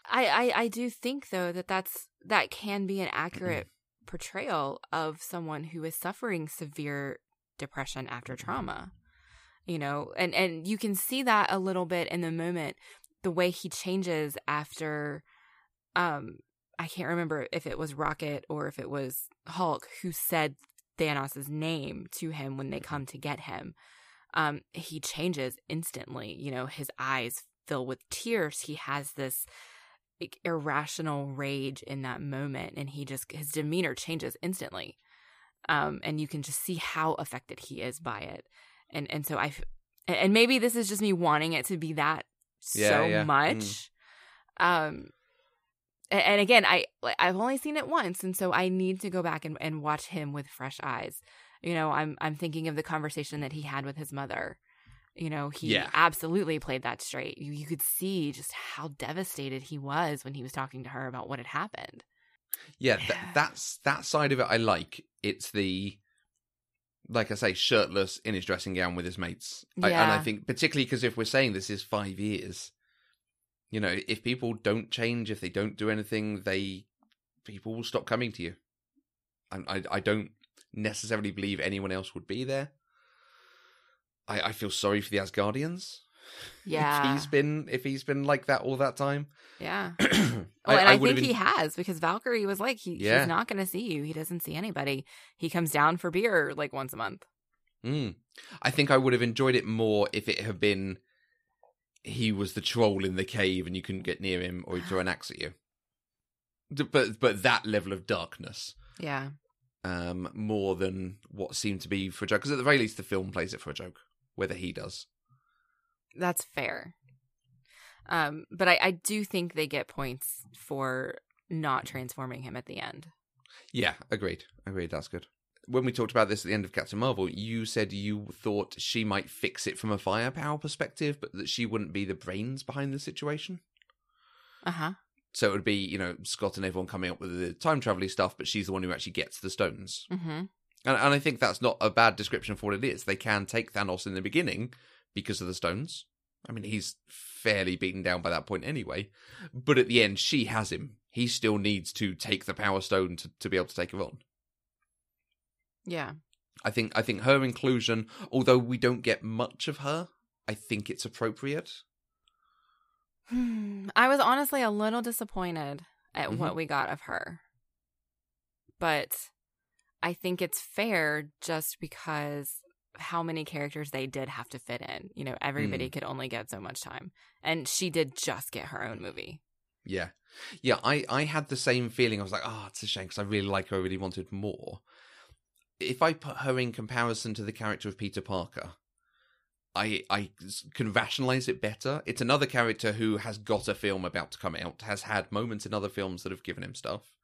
I, I I do think though that that's that can be an accurate portrayal of someone who is suffering severe depression after trauma. You know, and and you can see that a little bit in the moment the way he changes after um I can't remember if it was Rocket or if it was Hulk who said thanos's name to him when they come to get him. Um, he changes instantly. You know, his eyes fill with tears. He has this like, irrational rage in that moment, and he just his demeanor changes instantly. Um, and you can just see how affected he is by it. And and so I, and maybe this is just me wanting it to be that Yeah, so yeah. Mm. much. Um, and again, I I've only seen it once, and so I need to go back and, and watch him with fresh eyes. You know, I'm I'm thinking of the conversation that he had with his mother. You know, he Yeah. absolutely played that straight. You, you could see just how devastated he was when he was talking to her about what had happened. Yeah, th- that's that side of it I like. It's the like I say, shirtless in his dressing gown with his mates. I, and I think particularly because if we're saying this is five years, you know, if people don't change, if they don't do anything, they people will stop coming to you. And I I don't necessarily believe anyone else would be there. I I feel sorry for the Asgardians. Yeah. if he's been if he's been like that all that time. Yeah. [clears throat] I, Well, and I, would've think he has because Valkyrie was like, he, Yeah. he's not going to see you. He doesn't see anybody. He comes down for beer like once a month. Mm. I think I would have enjoyed it more if it had been he was the troll in the cave and you couldn't get near him or he'd throw an axe at you. But but that level of darkness, Yeah. um, more than what seemed to be for a joke. Because at the very least, the film plays it for a joke, whether he does. That's fair. Um, but I, I do think they get points for not transforming him at the end. Yeah, agreed. Agreed. That's good. When we talked about this at the end of Captain Marvel, you said you thought she might fix it from a firepower perspective, but that she wouldn't be the brains behind the situation. Uh huh. So it would be, you know, Scott and everyone coming up with the time travel stuff, but she's the one who actually gets the stones. Mm-hmm. And, and I think that's not a bad description for what it is. They can take Thanos in the beginning because of the stones. I mean, he's fairly beaten down by that point anyway. But at the end, she has him. He still needs to take the Power Stone to, to be able to take her on. Yeah. I think I think her inclusion, although we don't get much of her, I think it's appropriate. Hmm. I was honestly a little disappointed at Mhm. what we got of her. But I think it's fair just because how many characters they did have to fit in. You know, everybody mm. could only get so much time. And she did just get her own movie. Yeah. Yeah, I, I had the same feeling. I was like, oh, it's a shame because I really like her. I really wanted more. If I put her in comparison to the character of Peter Parker, I I can rationalize it better. It's another character who has got a film about to come out, has had moments in other films that have given him stuff.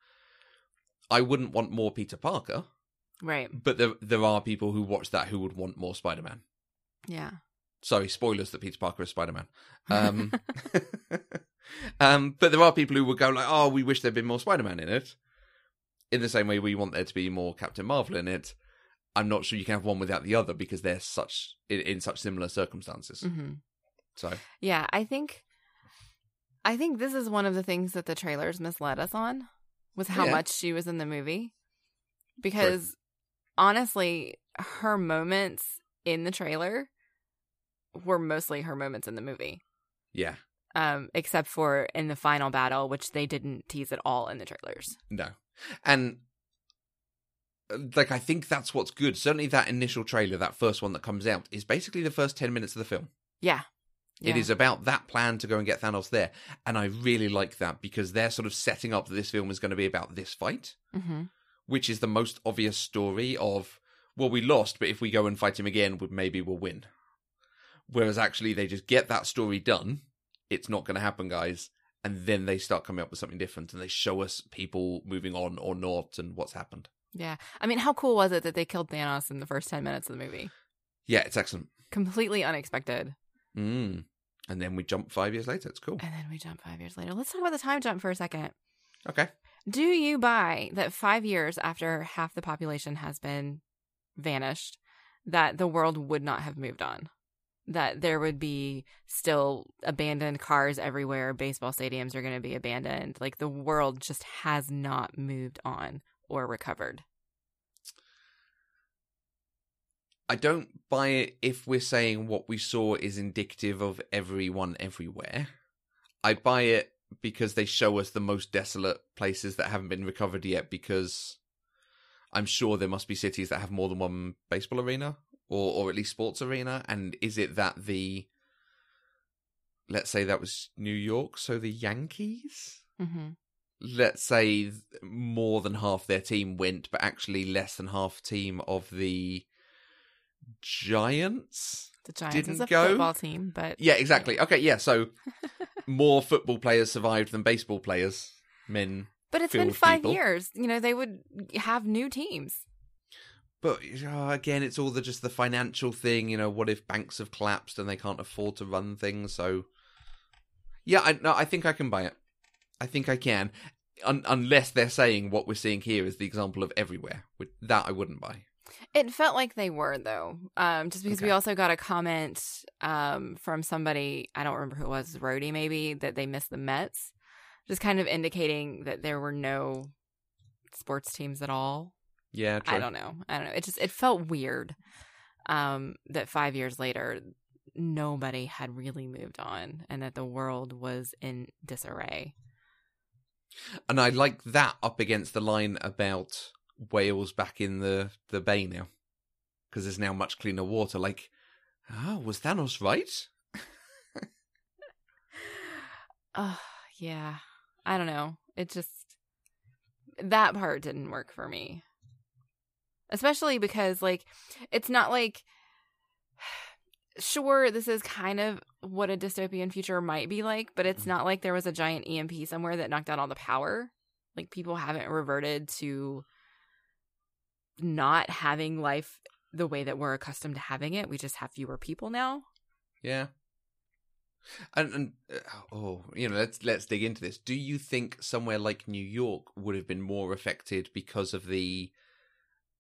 I wouldn't want more Peter Parker, Right. but there there are people who watch that who would want more Spider Man. Yeah. Sorry, spoilers that Peter Parker is Spider Man. Um, [laughs] [laughs] um, but there are people who would go like, "Oh, we wish there'd been more Spider Man in it." In the same way, we want there to be more Captain Marvel in it. I'm not sure you can have one without the other because they're such in, in such similar circumstances. hmm So Yeah, I think I think this is one of the things that the trailers misled us on was how Yeah. much she was in the movie. Because honestly, her moments in the trailer were mostly her moments in the movie. yeah, Um, except for in the final battle, which they didn't tease at all in the trailers. no, and uh, like I think that's what's good. Certainly, that initial trailer, that first one that comes out, is basically the first ten minutes of the film. Yeah. It Yeah. is about that plan to go and get Thanos there. And I really like that because they're sort of setting up that this film is going to be about this fight, hmm which is the most obvious story of, well, we lost, but if we go and fight him again, maybe we'll win. Whereas actually, they just get that story done. It's not going to happen, guys. And then they start coming up with something different and they show us people moving on or not and what's happened. Yeah. I mean, how cool was it that they killed Thanos in the first 10 minutes of the movie? Yeah, it's excellent. Completely unexpected. Mm. And then we jump five years later. It's cool. And then we jump five years later. Let's talk about the time jump for a second. Okay. Do you buy that five years after half the population has been vanished, that the world would not have moved on? That there would be still abandoned cars everywhere, baseball stadiums are going to be abandoned. Like the world just has not moved on or recovered. I don't buy it if we're saying what we saw is indicative of everyone everywhere. I buy it because they show us the most desolate places that haven't been recovered yet because I'm sure there must be cities that have more than one baseball arena or or at least sports arena and is it that the let's say that was New York so the Yankees Mm-hmm. let's say more than half their team went but actually less than half team of the Giants The Giants Didn't is a go? football team, but yeah exactly okay yeah so [laughs] more football players survived than baseball players men but it's been five people. years. You know, they would have new teams. But uh, again, it's all the just the financial thing. You know, what if banks have collapsed and they can't afford to run things? So, yeah, I no, I think I can buy it. I think I can, Un- unless they're saying what we're seeing here is the example of everywhere. With that, I wouldn't buy. It felt like they were though, um, just because we also got a comment um, from somebody I don't remember who it was, Rhodey maybe, that they missed the Mets, just kind of indicating that there were no sports teams at all. Yeah, true. I don't know. I don't know. It just it felt weird um, that five years later nobody had really moved on and that the world was in disarray. And I like that up against the line about Whales back in the the bay now, because there's now much cleaner water. Like, ah, was Thanos right? [laughs] Oh, yeah. I don't know. It just that part didn't work for me. Especially because like it's not like [sighs] sure this is kind of what a dystopian future might be like, but it's not like there was a giant EMP somewhere that knocked out all the power. Like people haven't reverted to not having life the way that we're accustomed to having it. We just have fewer people now. Yeah. And, and uh, oh, you know, let's let's dig into this. Do you think somewhere like New York would have been more affected because of the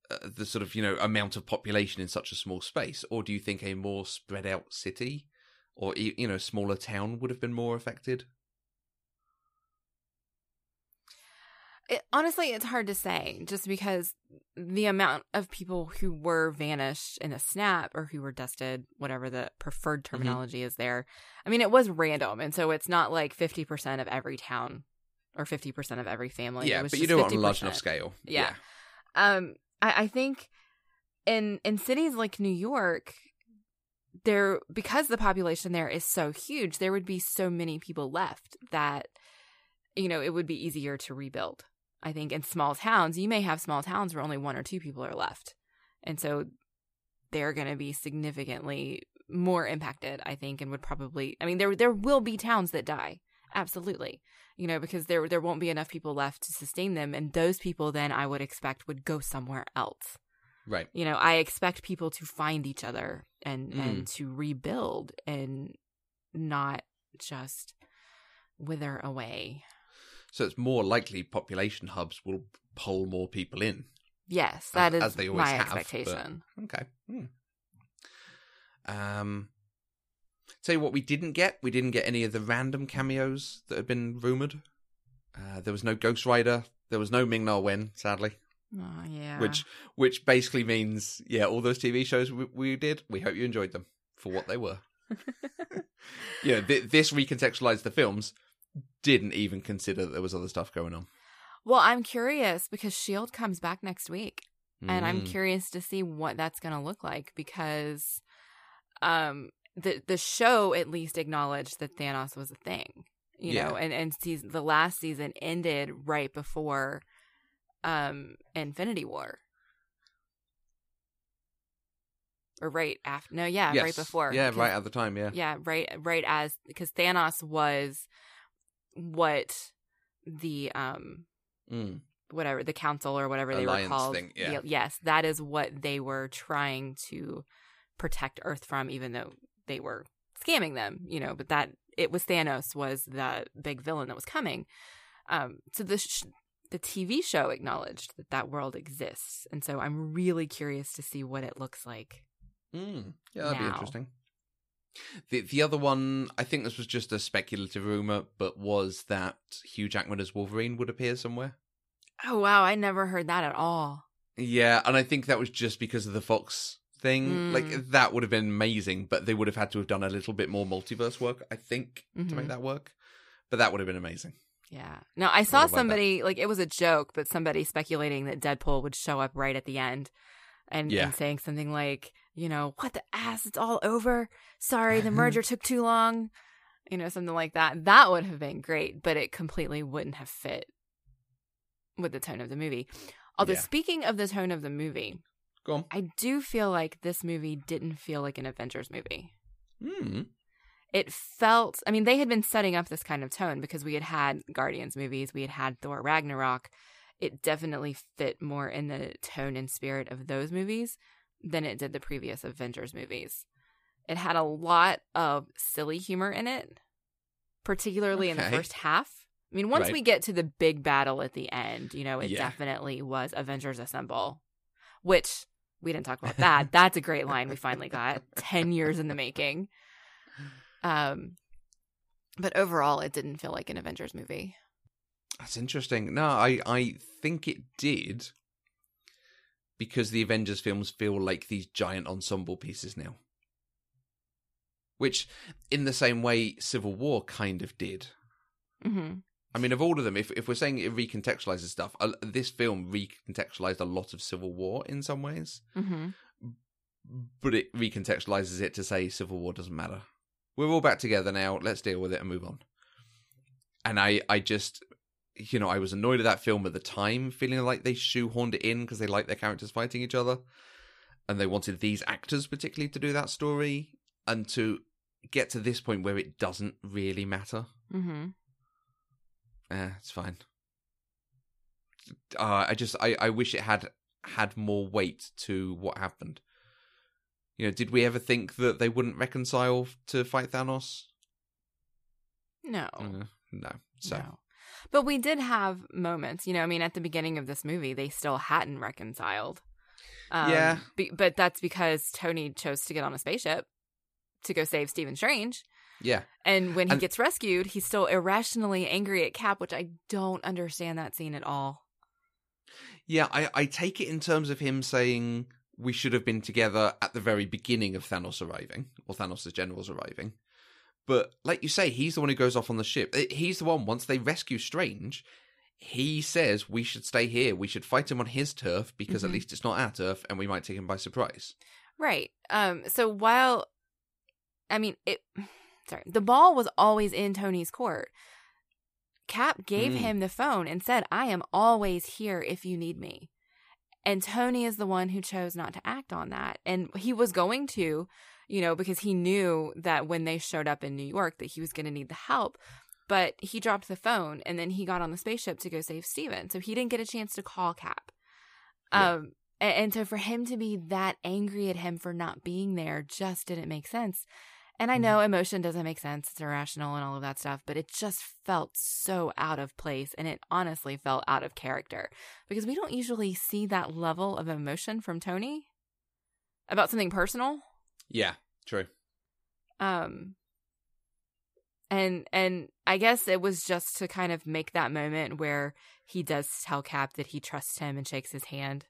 uh, the sort of you know amount of population in such a small space, or do you think a more spread out city or you know smaller town would have been more affected? It, honestly, it's hard to say just because the amount of people who were vanished in a snap or who were dusted, whatever the preferred Mm-hmm. terminology is there. I mean, it was random. And so it's not like 50% of every town or 50% of every family. It yeah, was but you do it on a large 50%. enough scale. Yeah. Um, I, I think in in cities like New York, there because the population there is so huge, there would be so many people left that you know it would be easier to rebuild. I think in small towns, you may have small towns where only one or two people are left, and so they're going to be significantly more impacted. I think, and would probably. I mean, there there will be towns that die, absolutely you know, because there there won't be enough people left to sustain them, and those people then I would expect would go somewhere else. Right. You know, I expect people to find each other and Mm. and to rebuild and not just wither away. So it's more likely population hubs will pull more people in. Yes, that is as they always my have, but- expectation. Okay. Hmm. Um, tell you what, we didn't get. We didn't get any of the random cameos that had been rumored. Uh, there was no Ghost Rider. There was no Ming Na Wen, sadly. Oh yeah. Which, which basically means, yeah, all those TV shows we, we did. We hope you enjoyed them for what they were. you know, th- this recontextualized the films. Didn't even consider that there was other stuff going on. well, I'm curious because Shield comes back next week. and I'm Mm. curious to see what that's going to look like because um the the show at least acknowledged that Thanos was a thing you know and and season, the last season ended right before um Infinity War or right after no yeah right before Yeah, right at the time. Yeah. yeah right right as because Thanos was what the um Mm. whatever the council or whatever they were called. thing, yeah. Yes, that is what they were trying to protect Earth from, even though they were scamming them, you know, but that it was Thanos was the big villain that was coming. Um, so the sh- the TV show acknowledged that that world exists, and so I'm really curious to see what it looks like. Mm, yeah, that'd Now. be interesting. The the other one, I think this was just a speculative rumor, but was that Hugh Jackman as Wolverine would appear somewhere. Oh wow, I never heard that at all. Yeah, and I think that was just because of the Fox thing. Mm. Like that would have been amazing, but they would have had to have done a little bit more multiverse work, I think, to Mhm. make that work. But that would have been amazing. Yeah. No, I saw that. somebody like it was a joke, but somebody speculating that Deadpool would show up right at the end and, Yeah. and saying something like, you know, what the ass, it's all over. Sorry, the merger [laughs] took too long. You know, something like that. That would have been great, but it completely wouldn't have fit with the tone of the movie. Although Yeah. speaking of the tone of the movie, Go on. I do feel like this movie didn't feel like an Avengers movie. Hmm. it felt i mean they had been setting up this kind of tone because we had had guardians movies we had had thor ragnarok it definitely fit more in the tone and spirit of those movies than it did the previous avengers movies it had a lot of silly humor in it particularly in the first half i mean once Right. we get to the big battle at the end you know it Yeah. definitely was avengers assemble which we didn't talk about that [laughs] that's a great line we finally got 10 years in the making um, but overall, it didn't feel like an Avengers movie. That's interesting. No, I I think it did because the Avengers films feel like these giant ensemble pieces now. Which, in the same way, Civil War kind of did. hmm I mean, of all of them, if if we're saying it recontextualizes stuff, uh, this film recontextualized a lot of Civil War in some ways, hmm but it recontextualizes it to say Civil War doesn't matter. We're all back together now. Let's deal with it and move on. And I, I just, you know, I was annoyed at that film at the time, feeling like they shoehorned it in because they liked their characters fighting each other, and they wanted these actors particularly to do that story, and to get to this point where it doesn't really matter. Mm-hmm. Eh, it's fine. Uh, I just I, I wish it had had more weight to what happened. You know, did we ever think that they wouldn't reconcile to fight Thanos? No, Uh, no. So no. But we did have moments. You know, I mean, at the beginning of this movie, they still hadn't reconciled. Um, Yeah. be- but that's because Tony chose to get on a spaceship to go save Stephen Strange. yeah, And when he And- gets rescued, he's still irrationally angry at Cap, which I don't understand that scene at all. yeah. I I take it in terms of him saying we should have been together at the very beginning of Thanos arriving or Thanos' generals arriving. But like you say, he's the one who goes off on the ship. He's the one once they rescue Strange. He says we should stay here. We should fight him on his turf because Mhm. at least it's not our turf, and we might take him by surprise. Right. Um so while I mean it [sighs] sorry, the ball was always in Tony's court. Cap gave Mm. him the phone and said, "I am always here if you need me." And Tony is the one who chose not to act on that. And he was going to, you know, because he knew that when they showed up in New York that he was going to need the help. But he dropped the phone and then he got on the spaceship to go save Stephen. So he didn't get a chance to call Cap. Yeah. Um and, so for him to be that angry at him for not being there just didn't make sense. And I know emotion doesn't make sense. It's irrational and all of that stuff, but it just felt so out of place and it honestly felt out of character because we don't usually see that level of emotion from Tony about something personal. Yeah, true. Um and and I guess it was just to kind of make that moment where he does tell Cap that he trusts him and shakes his hand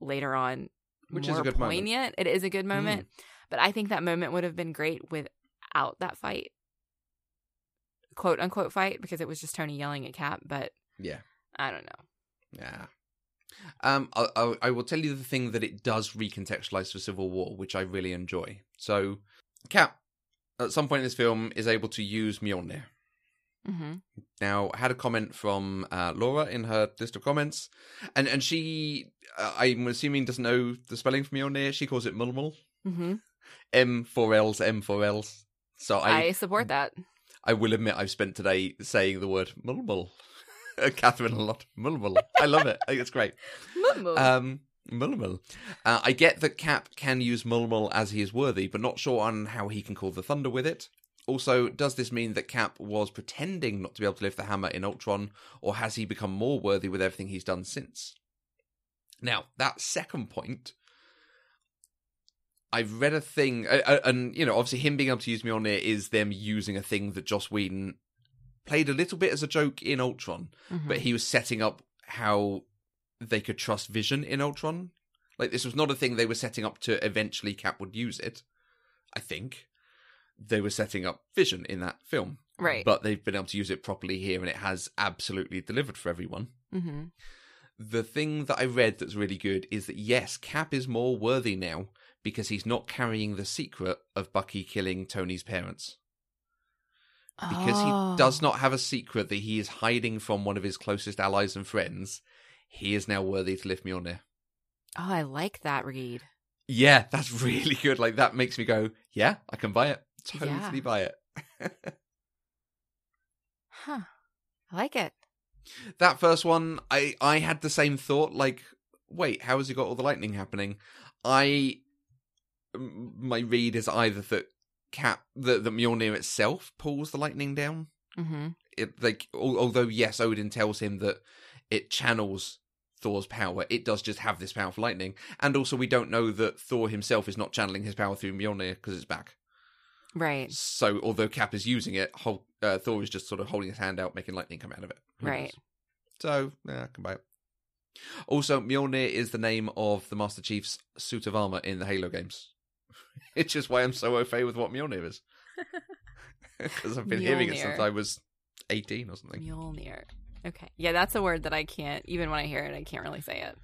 later on Which is a good moment. It is a good moment. But I think that moment would have been great without that fight. Quote unquote fight because it was just Tony yelling at Cap, but Yeah, I don't know. yeah. Um, I, I, I will tell you the thing that it does recontextualize for Civil War, which I really enjoy. So, Cap, at some point in this film, is able to use Mjolnir. hmm Now, I had a comment from uh, Laura in her list of comments, and and she, uh, I'm assuming, doesn't know the spelling for Mjolnir. She calls it Mulmul. hmm M four L's, M four L's. So I, I support that. I will admit I've spent today saying the word Mulmul. [laughs] Catherine a lot. Mulmul. I love it. I think it's great. Moo-moo. Um, Mulmul. Uh, I get that Cap can use Mulmul as he is worthy, but not sure on how he can call the thunder with it. Also, does this mean that Cap was pretending not to be able to lift the hammer in Ultron, or has he become more worthy with everything he's done since? Now, that second point, I've read a thing, uh, uh, and you know, obviously, him being able to use Mjolnir is them using a thing that Joss Whedon played a little bit as a joke in Ultron, Mhm. but he was setting up how they could trust Vision in Ultron. Like this was not a thing they were setting up to eventually Cap would use it. I think they were setting up Vision in that film, right. but they've been able to use it properly here, and it has absolutely delivered for everyone. hmm The thing that I read that's really good is that yes, Cap is more worthy now because he's not carrying the secret of Bucky killing Tony's parents. Because Oh. he does not have a secret that he is hiding from one of his closest allies and friends, he is now worthy to lift Mjolnir. Oh, I like that read. Yeah, that's [laughs] really good. Like that makes me go, yeah, I can buy it. Totally Yeah. buy it. Huh. I like it. [laughs] that first one, I I had the same thought. Like, wait, how has he got all the lightning happening? I my read is either that Cap that the Mjolnir itself pulls the lightning down. Mm-hmm. It like al- although yes, Odin tells him that it channels Thor's power. It does just have this power powerful lightning, and also we don't know that Thor himself is not channeling his power through Mjolnir because it's back. Right. So although Cap is using it, Hulk, uh, Thor is just sort of holding his hand out, making lightning come out of it. Who Right. knows? So yeah, can buy. Also, Mjolnir is the name of the Master Chief's suit of armor in the Halo games. [laughs] it's just why I'm so au fait with what Mjolnir is. [laughs] Because I've been hearing it since I was 18 or something. Mjolnir. Okay. Yeah, that's a word that I can't, even when I hear it, I can't really say it.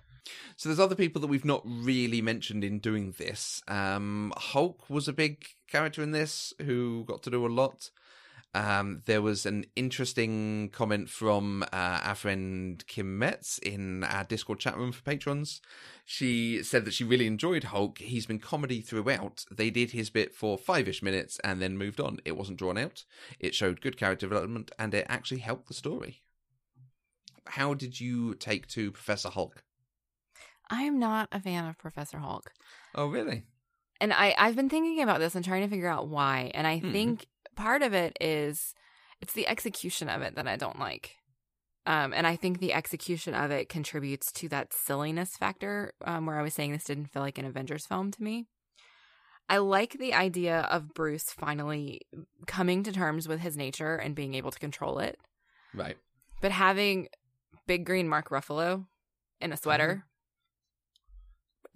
So there's other people that we've not really mentioned in doing this. Um, Hulk was a big character in this who got to do a lot. Um, there was an interesting comment from uh, our friend Kim Metz in our Discord chat room for patrons. She said that she really enjoyed Hulk. He's been comedy throughout. They did his bit for five ish minutes and then moved on. It wasn't drawn out. It showed good character development and it actually helped the story. How did you take to Professor Hulk? I am not a fan of Professor Hulk. Oh, really? And I, I've been thinking about this and trying to figure out why. And I Mhm. think part of it is it's the execution of it that I don't like. Um, and I think the execution of it contributes to that silliness factor um, where I was saying this didn't feel like an Avengers film to me. I like the idea of Bruce finally coming to terms with his nature and being able to control it. Right. But having big green Mark Ruffalo in a sweater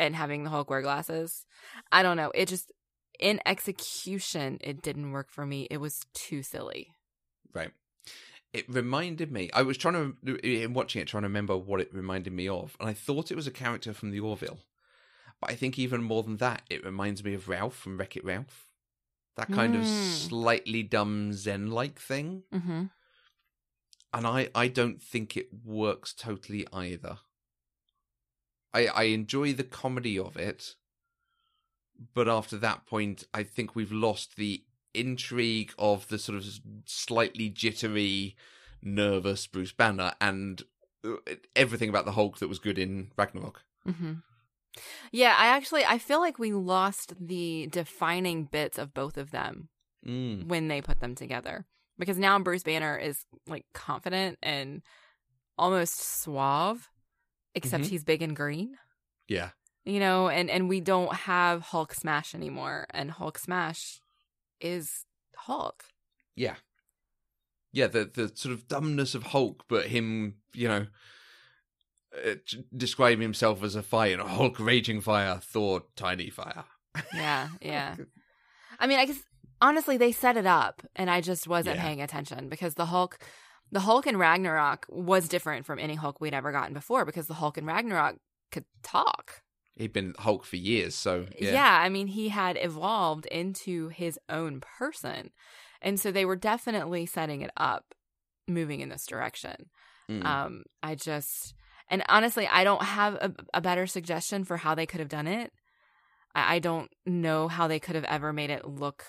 and having the Hulk wear glasses, I don't know. It just, in execution, it didn't work for me. It was too silly. Right. It reminded me. I was trying to, in watching it, trying to remember what it reminded me of, and I thought it was a character from the Orville. But I think even more than that, it reminds me of Ralph from Wreck It Ralph. That kind of Mm. slightly dumb Zen like thing. Mm-hmm. And I, I don't think it works totally either. I, I enjoy the comedy of it, but after that point, I think we've lost the intrigue of the sort of slightly jittery, nervous Bruce Banner and uh, everything about the Hulk that was good in Ragnarok. Mm-hmm. Yeah, I actually I feel like we lost the defining bits of both of them Mm. when they put them together. Because now Bruce Banner is like confident and almost suave, except Mhm. he's big and green. Yeah. You know, and and we don't have Hulk Smash anymore, and Hulk Smash is Hulk. Yeah. Yeah, the the sort of dumbness of Hulk, but him, you know, uh, describing himself as a fire, Hulk raging fire, Thor tiny fire. Yeah, [laughs] yeah. I mean, I guess honestly, they set it up, and I just wasn't Yeah. paying attention because the Hulk, the Hulk in Ragnarok was different from any Hulk we'd ever gotten before because the Hulk in Ragnarok could talk. He'd been Hulk for years, so Yeah. yeah. I mean, he had evolved into his own person, and so they were definitely setting it up, moving in this direction. Mm. Um, I just, and honestly, I don't have a, a better suggestion for how they could have done it. I, I don't know how they could have ever made it look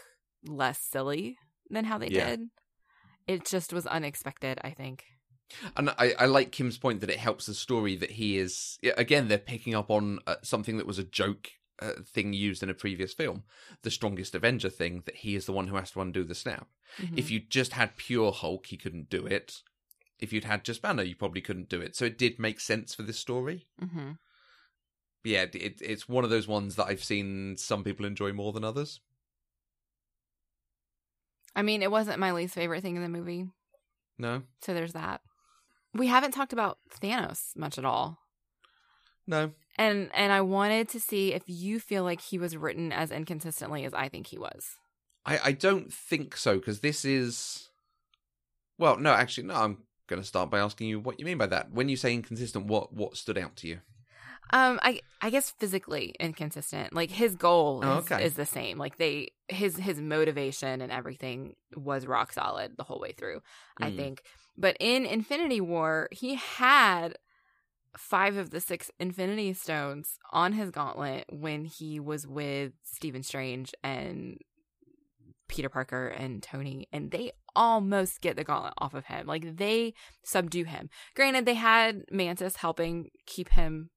less silly than how they Yeah. did. It just was unexpected, I think. And I, I like Kim's point that it helps the story that he is again they're picking up on uh, something that was a joke uh, thing used in a previous film, the strongest Avenger thing that he is the one who has to undo the snap. Mhm. If you just had pure Hulk, he couldn't do it. If you'd had just Banner, you probably couldn't do it. So it did make sense for this story. Mhm. Yeah, it, it's one of those ones that I've seen some people enjoy more than others. I mean, it wasn't my least favorite thing in the movie, No, so there's that. We haven't talked about Thanos much at all. no, And and I wanted to see if you feel like he was written as inconsistently as I think he was. I, I don't think so because this is. Well, no, actually, no. I'm going to start by asking you what you mean by that. When you say inconsistent, what what stood out to you? Um, I I guess physically inconsistent. Like his goal Oh, is, okay. is the same. Like they his his motivation and everything was rock solid the whole way through. I Mm. think. But in Infinity War, he had five of the six Infinity Stones on his gauntlet when he was with Stephen Strange and Peter Parker and Tony, and they almost get the gauntlet off of him. Like they subdue him. Granted, they had Mantis helping keep him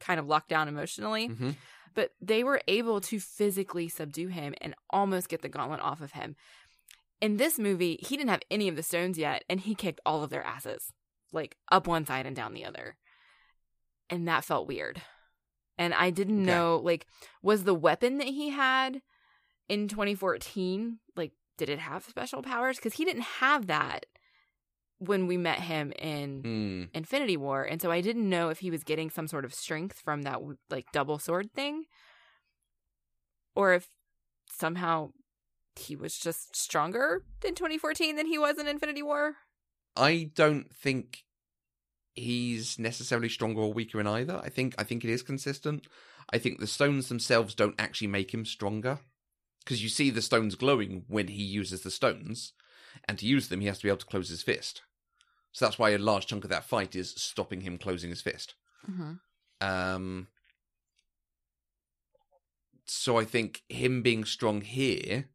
kind of locked down emotionally, hmm but they were able to physically subdue him and almost get the gauntlet off of him. In this movie, he didn't have any of the stones yet, and he kicked all of their asses, like up one side and down the other. And that felt weird. And I didn't Okay. know, like, was the weapon that he had in 2014, like, did it have special powers? Because he didn't have that when we met him in Mm. Infinity War, and so I didn't know if he was getting some sort of strength from that like double sword thing, or if somehow he was just stronger in 2014 than he was in Infinity War. I don't think he's necessarily stronger or weaker in either. I think I think it is consistent. I think the stones themselves don't actually make him stronger because you see the stones glowing when he uses the stones, and to use them he has to be able to close his fist. So that's why a large chunk of that fight is stopping him closing his fist. Mm-hmm. Um, so I think him being strong here,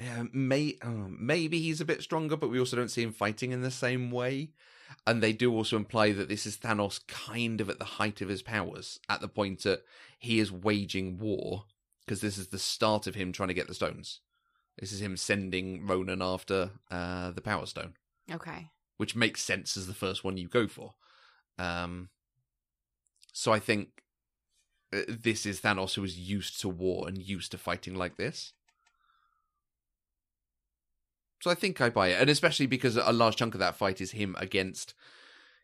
uh, may uh, maybe he's a bit stronger, but we also don't see him fighting in the same way. And they do also imply that this is Thanos kind of at the height of his powers, at the point that he is waging war, because this is the start of him trying to get the stones. This is him sending Ronan after uh, the Power Stone Okay. Which makes sense as the first one you go for. Um, so I think uh, this is Thanos who is used to war and used to fighting like this. So I think I buy it, and especially because a large chunk of that fight is him against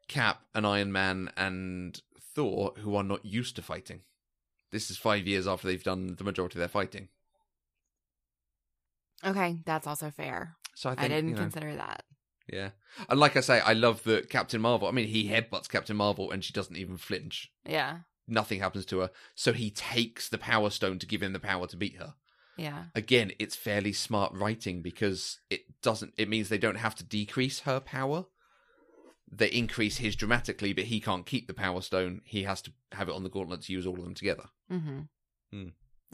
Cap and Iron Man and Thor, who are not used to fighting. This is five years after they've done the majority of their fighting. Okay, that's also fair. So I I, didn't you know, consider that. Yeah. And like I say, I love that Captain Marvel. I mean, he headbutts Captain Marvel and she doesn't even flinch. Yeah. Nothing happens to her. So he takes the Power Stone to give him the power to beat her. Yeah. Again, it's fairly smart writing because it doesn't, it means they don't have to decrease her power. They increase his dramatically, but he can't keep the Power Stone. He has to have it on the gauntlet to use all of them together. Mm-hmm. Hmm.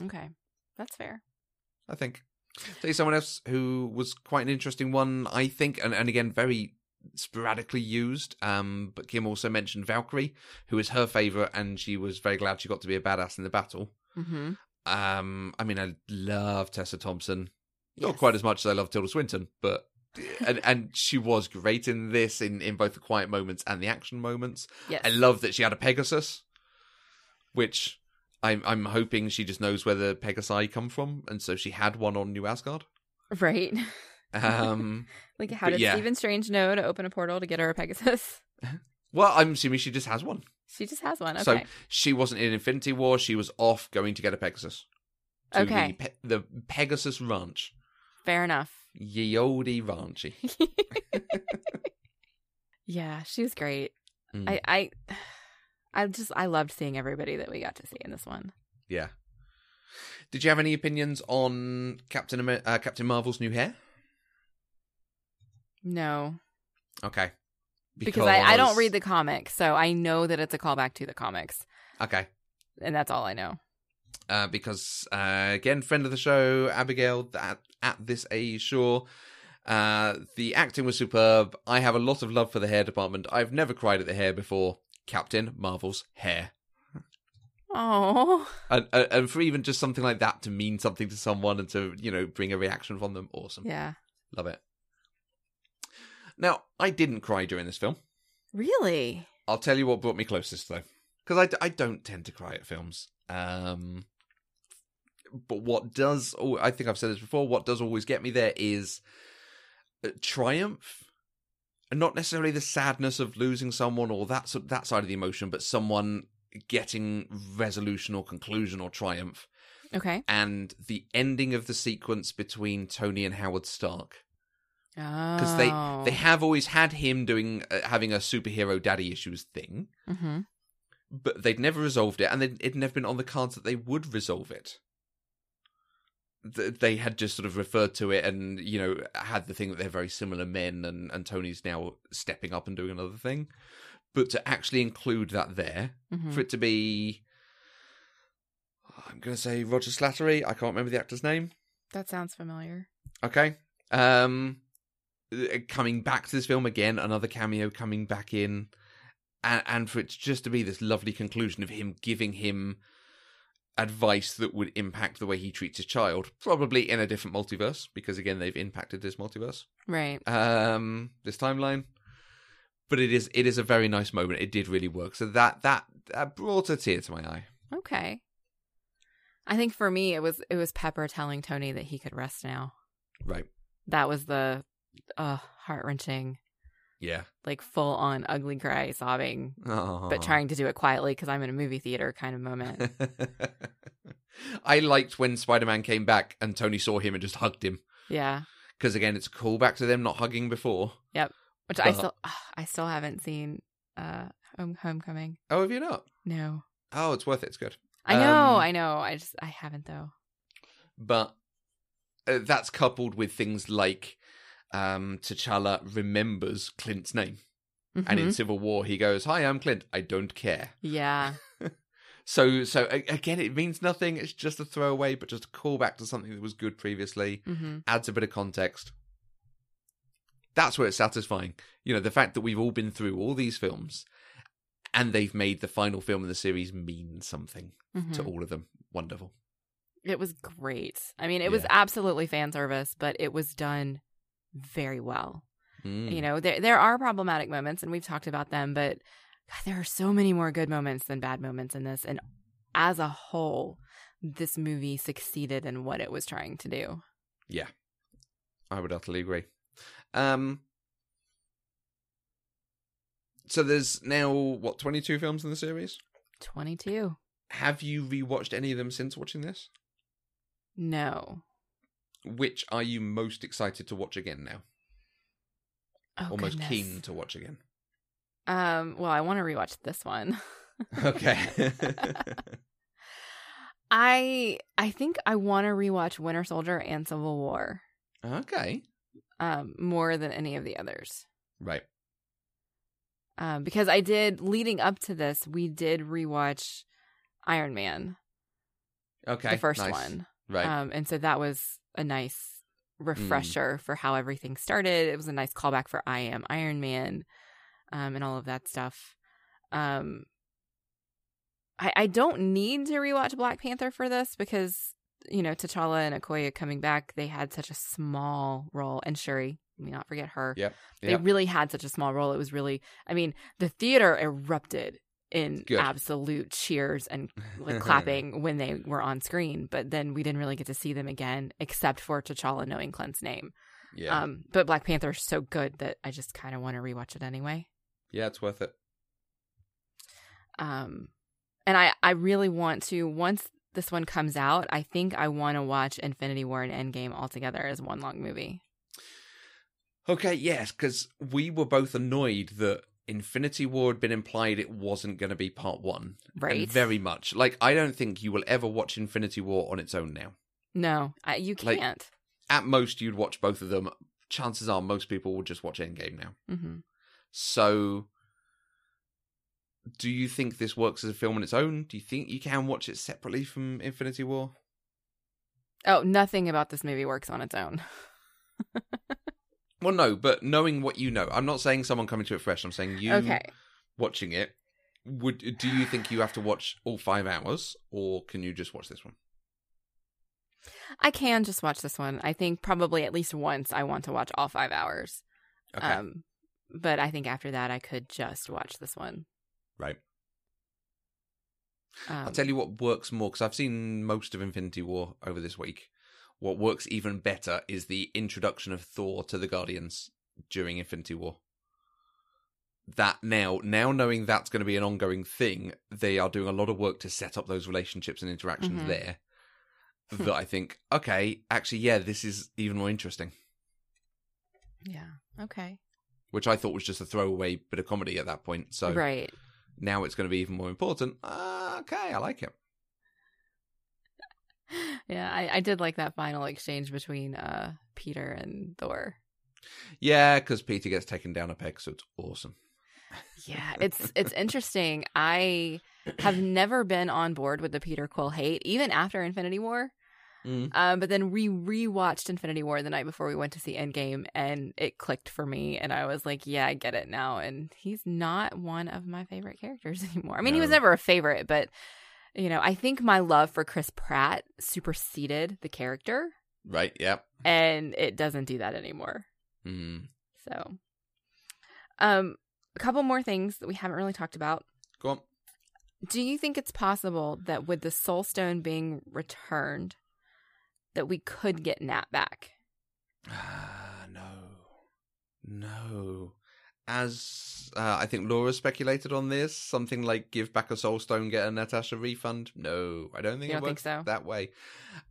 Okay. That's fair. I think. Say someone else who was quite an interesting one, I think, and, and again, very sporadically used. Um, but Kim also mentioned Valkyrie, who is her favorite, and she was very glad she got to be a badass in the battle. Mm-hmm. Um, I mean, I love Tessa Thompson, not Yes. quite as much as I love Tilda Swinton, but and and she was great in this in in both the quiet moments and the action moments. Yes. I love that she had a Pegasus, which I'm I'm hoping she just knows where the Pegasi come from, and so she had one on New Asgard. right. Um, [laughs] like, how did yeah. Stephen Strange know to open a portal to get her a Pegasus? [laughs] well, I'm assuming she just has one. She just has one. Okay. So she wasn't in Infinity War. She was off going to get a Pegasus. To Okay. The, Pe- the Pegasus Ranch. Fair enough. Ye olde ranchy. [laughs] yeah, she was great. Mm. I, I, I just I loved seeing everybody that we got to see in this one. Yeah. Did you have any opinions on Captain uh, Captain Marvel's new hair? No, Okay. because, I, I don't read the comics, so I know that it's a callback to the comics, Okay. and that's all I know. Uh, because uh, again, friend of the show, Abigail at, at this A Shaw, Uh, the acting was superb. I have a lot of love for the hair department. I've never cried at the hair before. Captain Marvel's hair. Oh, And, and for even just something like that to mean something to someone and to, you know, bring a reaction from them, awesome. yeah. Love it. Now, I didn't cry during this film. Really? I'll tell you what brought me closest though, because I, d- I don't tend to cry at films. Um, but what does oh, I think I've said this before. What does always get me there is uh, triumph, not necessarily the sadness of losing someone or that that side of the emotion, but someone getting resolution or conclusion or triumph, Okay. and the ending of the sequence between Tony and Howard Stark Oh. because they they have always had him doing uh, having a superhero daddy issues thing hmm but they'd never resolved it, and it'd never been on the cards that they would resolve it. Th- They had just sort of referred to it, and you know, had the thing that they're very similar men, and and Tony's now stepping up and doing another thing. But to actually include that there, hmm for it to be, I'm going to say Roger Slattery. I can't remember the actor's name. That sounds familiar. Okay. Um uh, coming back to this film again, another cameo coming back in and, and for it just to be this lovely conclusion of him giving him advice that would impact the way he treats his child, probably in a different multiverse because again they've impacted this multiverse. Right. Um this timeline. But it is it is a very nice moment. It did really work. So that that that brought a tear to my eye. Okay. I think for me it was it was Pepper telling Tony that he could rest now. Right. That was the uh heart wrenching, Yeah. like full on ugly cry sobbing, but trying to do it quietly because I'm in a movie theater kind of moment. [laughs] I liked when Spider Man came back and Tony saw him and just hugged him. yeah. Because again, it's a callback to them not hugging before. Yep. Which I But- still I still haven't seen uh Home Homecoming. Oh, have you not? No. Oh, it's worth it. It's good. I know, Um, I know. I just I haven't though. But uh, that's coupled with things like um, T'Challa remembers Clint's name. And in Mhm. Civil War, he goes, Hi, I'm Clint. I don't care. [laughs] Yeah. So, so again, it means nothing. It's just a throwaway, but just a callback to something that was good previously. hmm adds a bit of context. That's where it's satisfying. You know, the fact that we've all been through all these films and they've made the final film in the series mean something to hmm all of them. Wonderful. It was great. I mean, it was absolutely fan service, but it was done very well. Mm. You know, there there are problematic moments, and we've talked about them, but God, there are so many more good moments than bad moments in this. And as a whole, this movie succeeded in what it was trying to do. Yeah, I would utterly agree. Um, so there's now what 22 films in the series. Twenty two. Have you rewatched any of them since watching this? No. Which are you most excited to watch again now, Oh, or most keen to watch again? Um. Well, I want to rewatch this one. [laughs] [laughs] Okay. [laughs] I I think I want to rewatch Winter Soldier and Civil War. okay. Um, more than any of the others. Right. um, because I did leading up to this, we did rewatch Iron Man, Okay. the first nice. one, Right. um, and so that was a nice refresher for how everything started. It was a nice callback for I Am Iron Man, um, and all of that stuff. Um, I I don't need to rewatch Black Panther for this because you know T'Challa and Okoye coming back, they had such a small role, and Shuri. Let me not forget her. Yep. They really had such a small role. It was really, I mean, the theater erupted in Good. absolute cheers and like, [laughs] clapping when they were on screen. But then we didn't really get to see them again, except for T'Challa knowing Clint's name. Yeah. Um, but Black Panther is so good that I just kind of want to rewatch it anyway. yeah, it's worth it. Um, and I, I really want to once this one comes out. I think I want to watch Infinity War and Endgame all together as one long movie. Okay, yes, because we were both annoyed that Infinity War had been implied it wasn't going to be part one. Right? very much. Like, I don't think you will ever watch Infinity War on its own now. No, I, you can't. At most, you'd watch both of them. Chances are most people will just watch Endgame now. hmm So, do you think this works as a film on its own? Do you think you can watch it separately from Infinity War? Oh, nothing about this movie works on its own. [laughs] Well, no, but knowing what you know, I'm not saying someone coming to it fresh. I'm saying you Okay. watching it. Would do you think you have to watch all five hours, or can you just watch this one? I can just watch this one. I think probably at least once I want to watch all five hours. Okay, Um, but I think after that I could just watch this one. right. Um, I'll tell you what works more because I've seen most of Infinity War over this week. What works even better is the introduction of Thor to the Guardians during Infinity War. That now, now knowing that's going to be an ongoing thing, they are doing a lot of work to set up those relationships and interactions Mhm. there. that I think, okay, actually, yeah, this is even more interesting. yeah. Okay. Which I thought was just a throwaway bit of comedy at that point. So right. now it's going to be even more important. Uh, okay, I like it. Yeah, I, I did like that final exchange between uh Peter and Thor. Yeah, because Peter gets taken down a peg, so it's awesome. Yeah, [laughs] it's it's interesting. I have never been on board with the Peter Quill hate, even after Infinity War. Mm. Um, but then we rewatched Infinity War the night before we went to see Endgame, and it clicked for me, and I was like, "Yeah, I get it now." And he's not one of my favorite characters [laughs] anymore. I mean, he was never a favorite, but you know, I think my love for Chris Pratt superseded the character, Right, Yep. and it doesn't do that anymore. Mm. So, um, a couple more things that we haven't really talked about. Go on. Do you think it's possible that with the Soul Stone being returned, that we could get Nat back? Ah, no. No. As uh, I think Laura speculated on this, something like give back a soul stone, get a Natasha refund. No, I don't think You it don't think so? that way.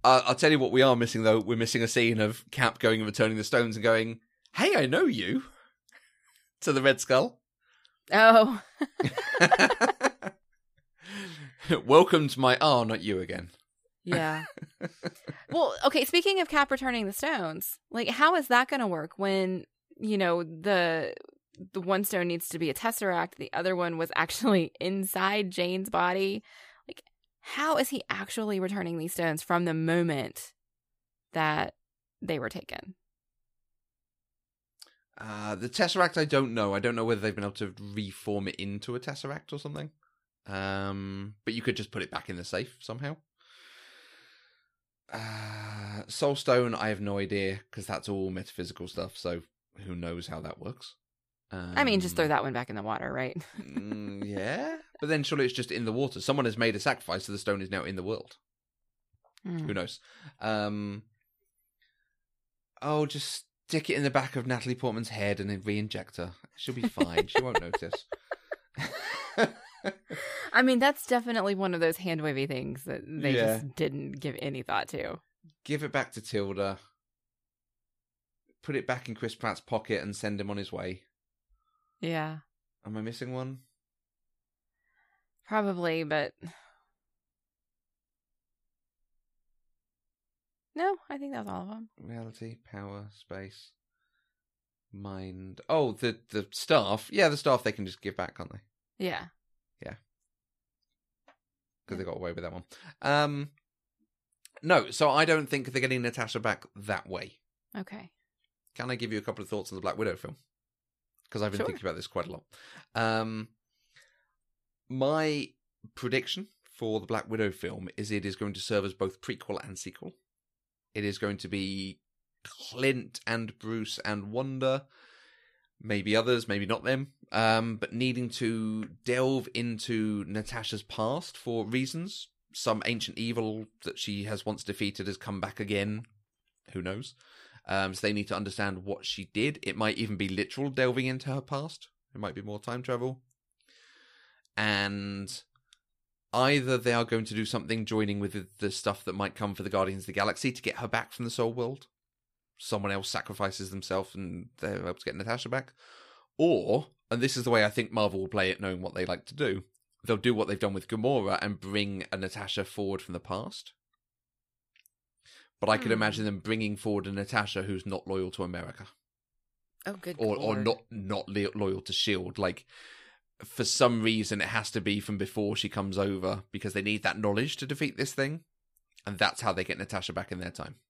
Uh, I'll tell you what we are missing though. We're missing a scene of Cap going and returning the stones and going, "Hey, I know you," to the Red Skull. Oh, [laughs] Welcome to my ah, not you again. yeah. [laughs] well, okay. Speaking of Cap returning the stones, like how is that going to work when you know the the one stone needs to be a tesseract, the other one was actually [laughs] inside Jane's body? Like, how is he actually returning these stones from the moment that they were taken? Uh, the Tesseract, I don't know. I don't know whether they've been able to reform it into a Tesseract or something. Um, but you could just put it back in the safe somehow. Uh, Soulstone, I have no idea because that's all metaphysical stuff. So who knows how that works? Um, I mean, just throw that one back in the water, right? [laughs] mm, yeah, but then surely it's just in the water. Someone has made a sacrifice, so the stone is now in the world. Hmm. Who knows? Um, oh, just stick it in the back of Natalie Portman's head and then re-inject her. She'll be fine. she won't notice. [laughs] [laughs] I mean, that's definitely one of those hand wavy things that they Yeah. just didn't give any thought to. Give it back to Tilda. Put it back in Chris Pratt's pocket and send him on his way. Yeah, Am I missing one? probably, but no, I think that was all of them. Reality, power, space, mind. Oh, the the staff. Yeah, the staff they can just give back, can't they? Yeah. Yeah. Because they got away with that one. Um, no, so I don't think they're getting Natasha back that way. Okay. Can I give you a couple of thoughts on the Black Widow film? Because I've been Sure. thinking about this quite a lot. Um, my prediction for the Black Widow film is it is going to serve as both prequel and sequel. It is going to be Clint and Bruce and Wanda, maybe others, maybe not them, um, but needing to delve into Natasha's past for reasons. Some ancient evil that she has once defeated has come back again. Who knows? Um, so they need to understand what she did. It might even be literal delving into her past. It might be more time travel. And either they are going to do something joining with the, stuff that might come for the Guardians of the Galaxy to get her back from the Soul World. Someone else sacrifices themselves and they're able to get Natasha back. Or, and this is the way I think Marvel will play it, knowing what they like to do, they'll do what they've done with Gamora and bring a Natasha forward from the past. But I could Hmm. imagine them bringing forward a Natasha who's not loyal to America, Oh, good. or or not not loyal to Shield. Like for some reason, it has to be from before she comes over because they need that knowledge to defeat this thing, and that's how they get Natasha back in their time.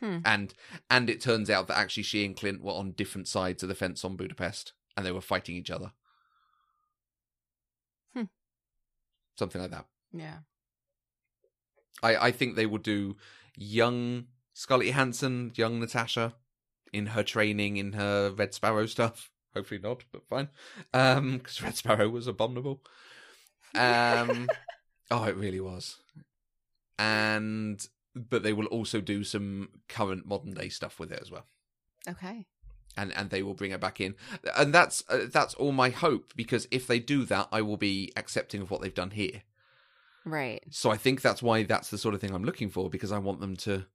Hmm. And and it turns out that actually she and Clint were on different sides of the fence on Budapest, and they were fighting each other. Hmm. Something like that. Yeah. I, I think they will do young Scarlett Johansson, young Natasha, in her training, in her Red Sparrow stuff. Hopefully not, but fine. Um, because Red Sparrow was abominable. Um, [laughs] oh, it really was. And but they will also do some current modern day stuff with it as well, Okay. and and they will bring it back in, and that's uh, that's all my hope because if they do that, I will be accepting of what they've done here. Right. So I think that's why that's the sort of thing I'm looking for because I want them to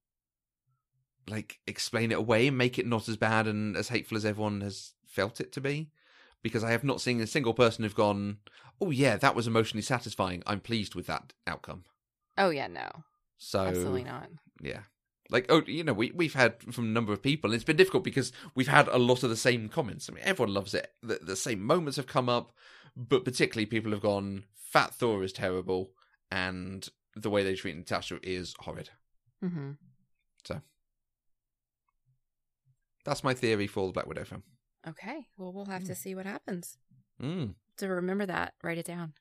like explain it away and make it not as bad and as hateful as everyone has felt it to be. Because I have not seen a single person who've gone, "Oh yeah, that was emotionally satisfying. I'm pleased with that outcome." Oh yeah, no. So Absolutely not. yeah. Like oh, you know, we we've had from a number of people. And it's been difficult because we've had a lot of the same comments. I mean, everyone loves it. The, the same moments have come up, but particularly people have gone, "Fat Thor is terrible," and the way they treat Natasha is horrid. hmm So That's my theory for the Black Widow film. Okay. Well, we'll have to see what happens. Mm. To remember that, write it down.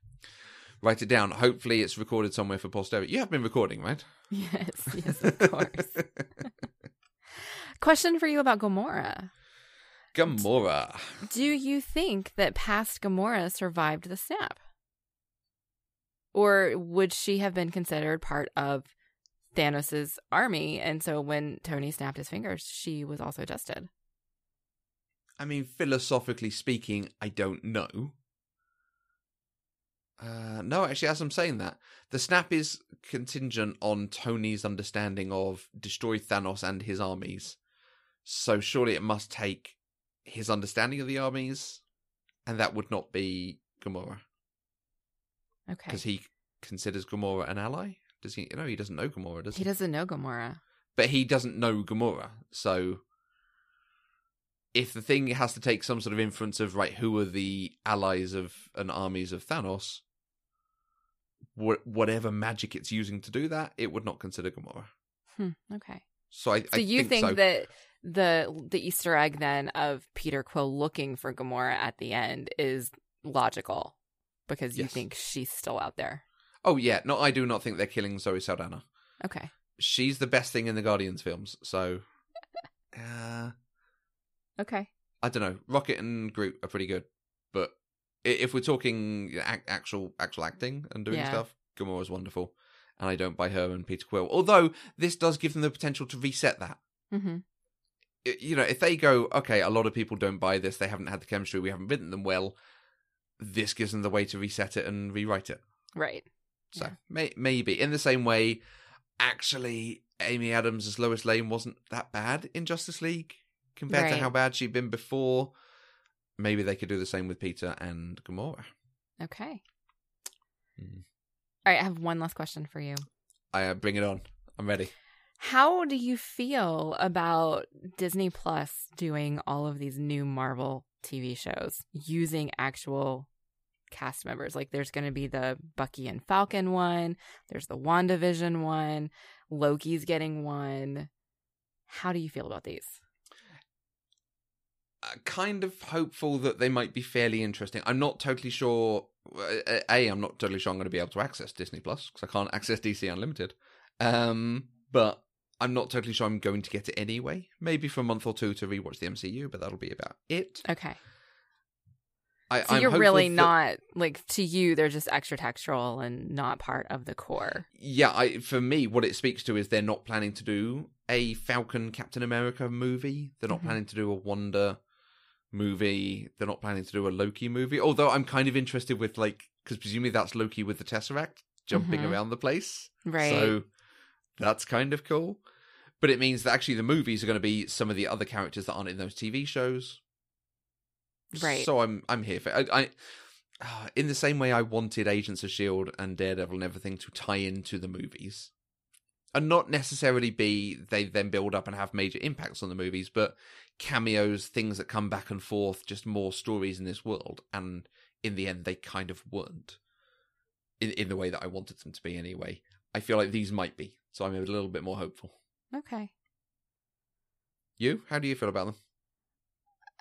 Write it down. Hopefully, it's recorded somewhere for posterity. You have been recording, right? [laughs] Yes, yes, of course. [laughs] Question for you about Gamora. Gamora. Do you think that past Gamora survived the snap? Or would she have been considered part of Thanos' army? And so when Tony snapped his fingers, she was also dusted. I mean, philosophically speaking, I don't know. Uh, no, actually, as I'm saying that, the snap is contingent on Tony's understanding of destroy Thanos and his armies. So surely it must take his understanding of the armies, and that would not be Gamora Okay. because he considers Gamora an ally. Does he? No, he doesn't know Gamora, does He He doesn't know Gamora. but he doesn't know Gamora. So if the thing has to take some sort of inference of right, who are the allies of and armies of Thanos, wh- whatever magic it's using to do that, it would not consider Gamora. Hmm, okay. So I, So I you think, think, so. that the the Easter egg then of Peter Quill looking for Gamora at the end is logical because you Yes. think she's still out there. Oh yeah, no, I do not think they're killing Zoe Saldana. Okay. She's the best thing in the Guardians films. So, uh, Okay. I don't know. Rocket and Groot are pretty good, but if we're talking ac- actual actual acting and doing Yeah. stuff, Gamora's wonderful, and I don't buy her and Peter Quill. Although this does give them the potential to reset that. hmm You know, if they go, okay, a lot of people don't buy this, they haven't had the chemistry, we haven't written them well. This gives them the way to reset it and rewrite it. Right. So Yeah. may- maybe in the same way, actually, Amy Adams as Lois Lane wasn't that bad in Justice League compared to how bad she'd been before. Maybe they could do the same with Peter and Gamora. Okay. Hmm. All right. I have one last question for you. I uh, bring it on. I'm ready. How do you feel about Disney Plus doing all of these new Marvel TV shows using actual cast members? Like there's going to be the Bucky and Falcon one, there's the WandaVision one, Loki's getting one. How do you feel about these? Uh, kind of hopeful that they might be fairly interesting. I'm not totally sure. uh, A, I'm not totally sure I'm going to be able to access Disney Plus because I can't [laughs] access DC Unlimited. Um, but I'm not totally sure I'm going to get it anyway. Maybe for a month or two to rewatch the MCU, but that'll be about it. Okay. I, So I'm you're really that- not like to you they're just extra textual and not part of the core. Yeah, I, for me, what it speaks to is they're not planning to do a Falcon Captain America movie. They're not Mhm. planning to do a Wanda movie. They're not planning to do a Loki movie. Although I'm kind of interested with like because presumably that's Loki with the Tesseract jumping Mhm. around the place. Right. So that's kind of cool. But it means that actually the movies are going to be some of the other characters that aren't in those TV shows. Right. So I'm I'm here for I, I ah, in the same way I wanted Agents of Shield and Daredevil and everything to tie into the movies. And not necessarily be they then build up and have major impacts on the movies, but cameos, things that come back and forth, just more stories in this world. And in the end they kind of weren't. In in the way that I wanted them to be anyway. I feel like these might be. So I'm a little bit more hopeful. Okay. You? How do you feel about them?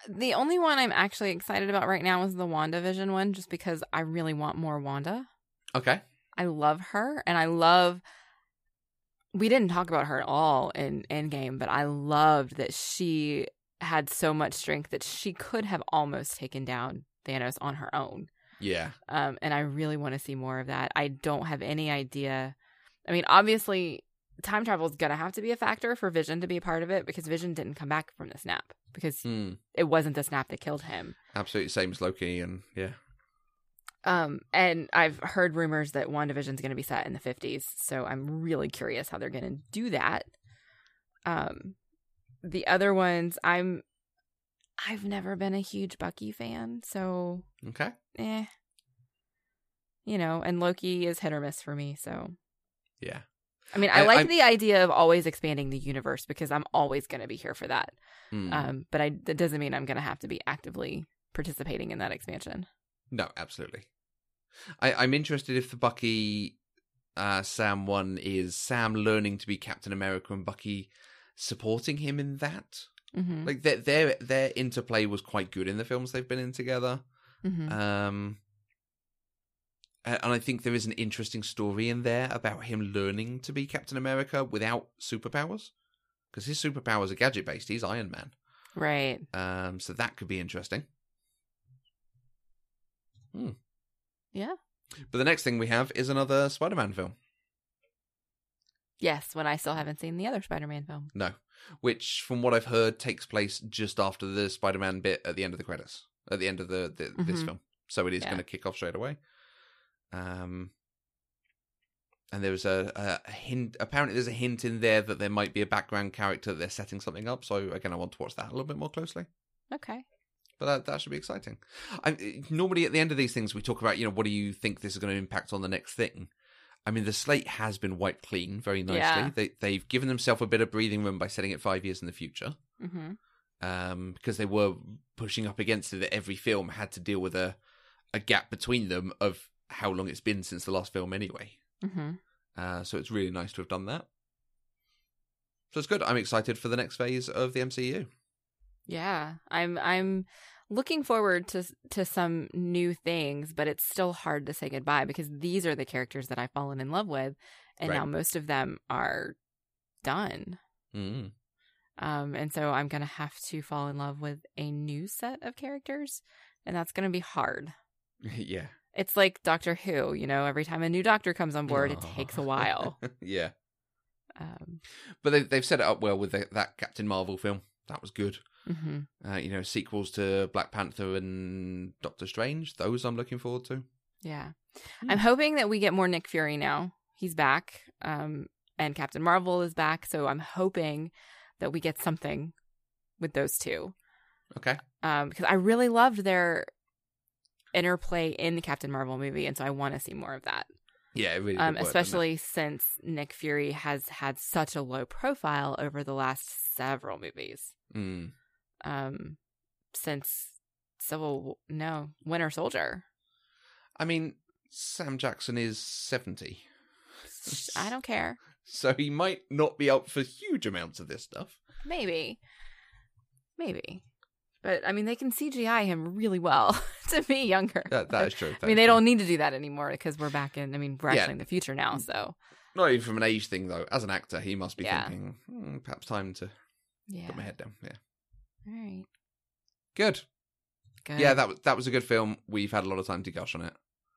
The only one I'm actually excited about right now is the WandaVision one, just because I really want more Wanda. Okay. I love her, and I love. We didn't talk about her at all in Endgame, but I loved that she had so much strength that she could have almost taken down Thanos on her own. Yeah. Um, and I really want to see more of that. I don't have any idea. I mean, obviously, time travel is gonna have to be a factor for Vision to be a part of it because Vision didn't come back from the snap because Hmm. it wasn't the snap that killed him. Absolutely same as Loki, and yeah. Um, and I've heard rumors that WandaVision's going to be set in the 50s, so I'm really curious how they're going to do that. Um, the other ones, I'm, I've never been a huge Bucky fan, so Okay. eh, you know, and Loki is hit or miss for me. So, Yeah. I mean, I, I- like I- the idea of always expanding the universe because I'm always going to be here for that. Hmm. Um, but I that doesn't mean I'm going to have to be actively participating in that expansion. No, absolutely. I, I'm interested if the Bucky uh, Sam one is Sam learning to be Captain America and Bucky supporting him in that. hmm Like their their their interplay was quite good in the films they've been in together. hmm Um, a- and I think there is an interesting story in there about him learning to be Captain America without superpowers, because his superpowers are gadget based. He's Iron Man. Right. Um, so that could be interesting. Hmm. Yeah. But the next thing we have is another Spider-Man film. Yes, when I still haven't seen the other Spider-Man film. No, which, from what I've heard, takes place just after the Spider-Man bit at the end of the credits, at the end of the, the this Mhm. film. So it is Yeah. going to kick off straight away. Um, and there was a, a hint. Apparently, there's a hint in there that there might be a background character that they're setting something up. So again, I want to watch that a little bit more closely. Okay. But that, that should be exciting. I, normally, at the end of these things, we talk about, you know, what do you think this is going to impact on the next thing? I mean, the slate has been wiped clean very nicely. Yeah. They, they've given themselves a bit of breathing room by setting it five years in the future Mm-hmm. um, because they were pushing up against it that every film had to deal with a, a gap between them of how long it's been since the last film anyway. hmm Uh, so it's really nice to have done that. So it's good. I'm excited for the next phase of the MCU. Yeah, I'm I'm looking forward to to some new things, but it's still hard to say goodbye because these are the characters that I've fallen in love with, and Right. now most of them are done. Mm. Um, and so I'm gonna have to fall in love with a new set of characters, and that's gonna be hard. [laughs] yeah. It's like Doctor Who, you know. Every time a new doctor comes on board, it takes a while. [laughs] yeah. Um, But they, they've set it up well with the, that Captain Marvel film. That was good. hmm Uh, you know, sequels to Black Panther and Doctor Strange. Those I'm looking forward to. Yeah. Hmm. I'm hoping that we get more Nick Fury now. He's back. Um, and Captain Marvel is back. So I'm hoping that we get something with those two. Okay. Um, because I really loved their interplay in the Captain Marvel movie. And so I want to see more of that. Yeah, really. Um, did work, didn't it? especially since Nick Fury has had such a low profile over the last several movies. Mm. Um, since Civil, no, Winter Soldier. I mean, Sam Jackson is seventy, I don't care. [laughs] so he might not be up for huge amounts of this stuff. Maybe. Maybe. But I mean, they can CGI him really well [laughs] to be younger. That that is true. I mean, they true. don't need to do that anymore because we're back in. I mean, we're Yeah. actually in the future now. So Not even from an age thing though. As an actor, he must be Yeah. thinking, hmm, perhaps time to yeah. put my head down. Yeah. All right. Good. Good. Yeah, that was that was a good film. We've had a lot of time to gush on it.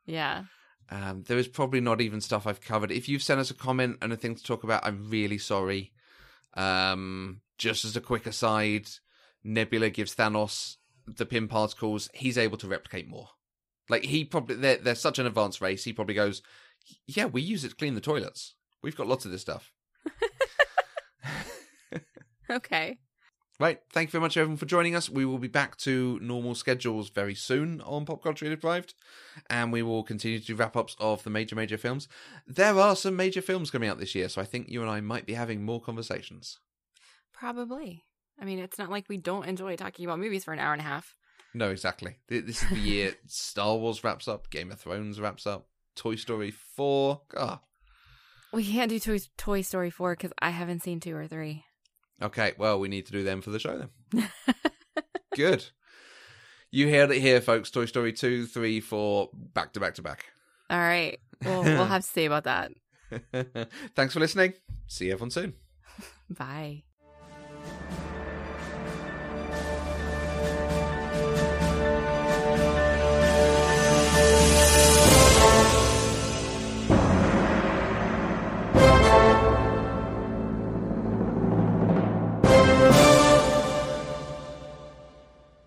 Yeah. Um, there is probably not even stuff I've covered. If you've sent us a comment and a thing to talk about, I'm really sorry. Um, just as a quick aside, Nebula gives Thanos the Pym particles. He's able to replicate more. Like he probably they're they're such an advanced race. He probably goes, yeah, we use it to clean the toilets. We've got lots of this stuff. [laughs] Okay. Right. Thank you very much, everyone, for joining us. We will be back to normal schedules very soon on Pop Culture Deprived, and we will continue to do wrap ups of the major, major films. There are some major films coming out this year, so I think you and I might be having more conversations. Probably. I mean, it's not like we don't enjoy talking about movies for an hour and a half. No, exactly. This is the year [laughs] Star Wars wraps up, Game of Thrones wraps up, Toy Story 4. God. We can't do Toy, Toy Story 4 because I haven't seen 2 or 3. Okay, well, we need to do them for the show then. [laughs] Good. You heard it here, folks. Toy Story 2, 3, 4, back to back to back. All right. Well, we'll have to see about that. [laughs] Thanks for listening. See everyone soon. Bye.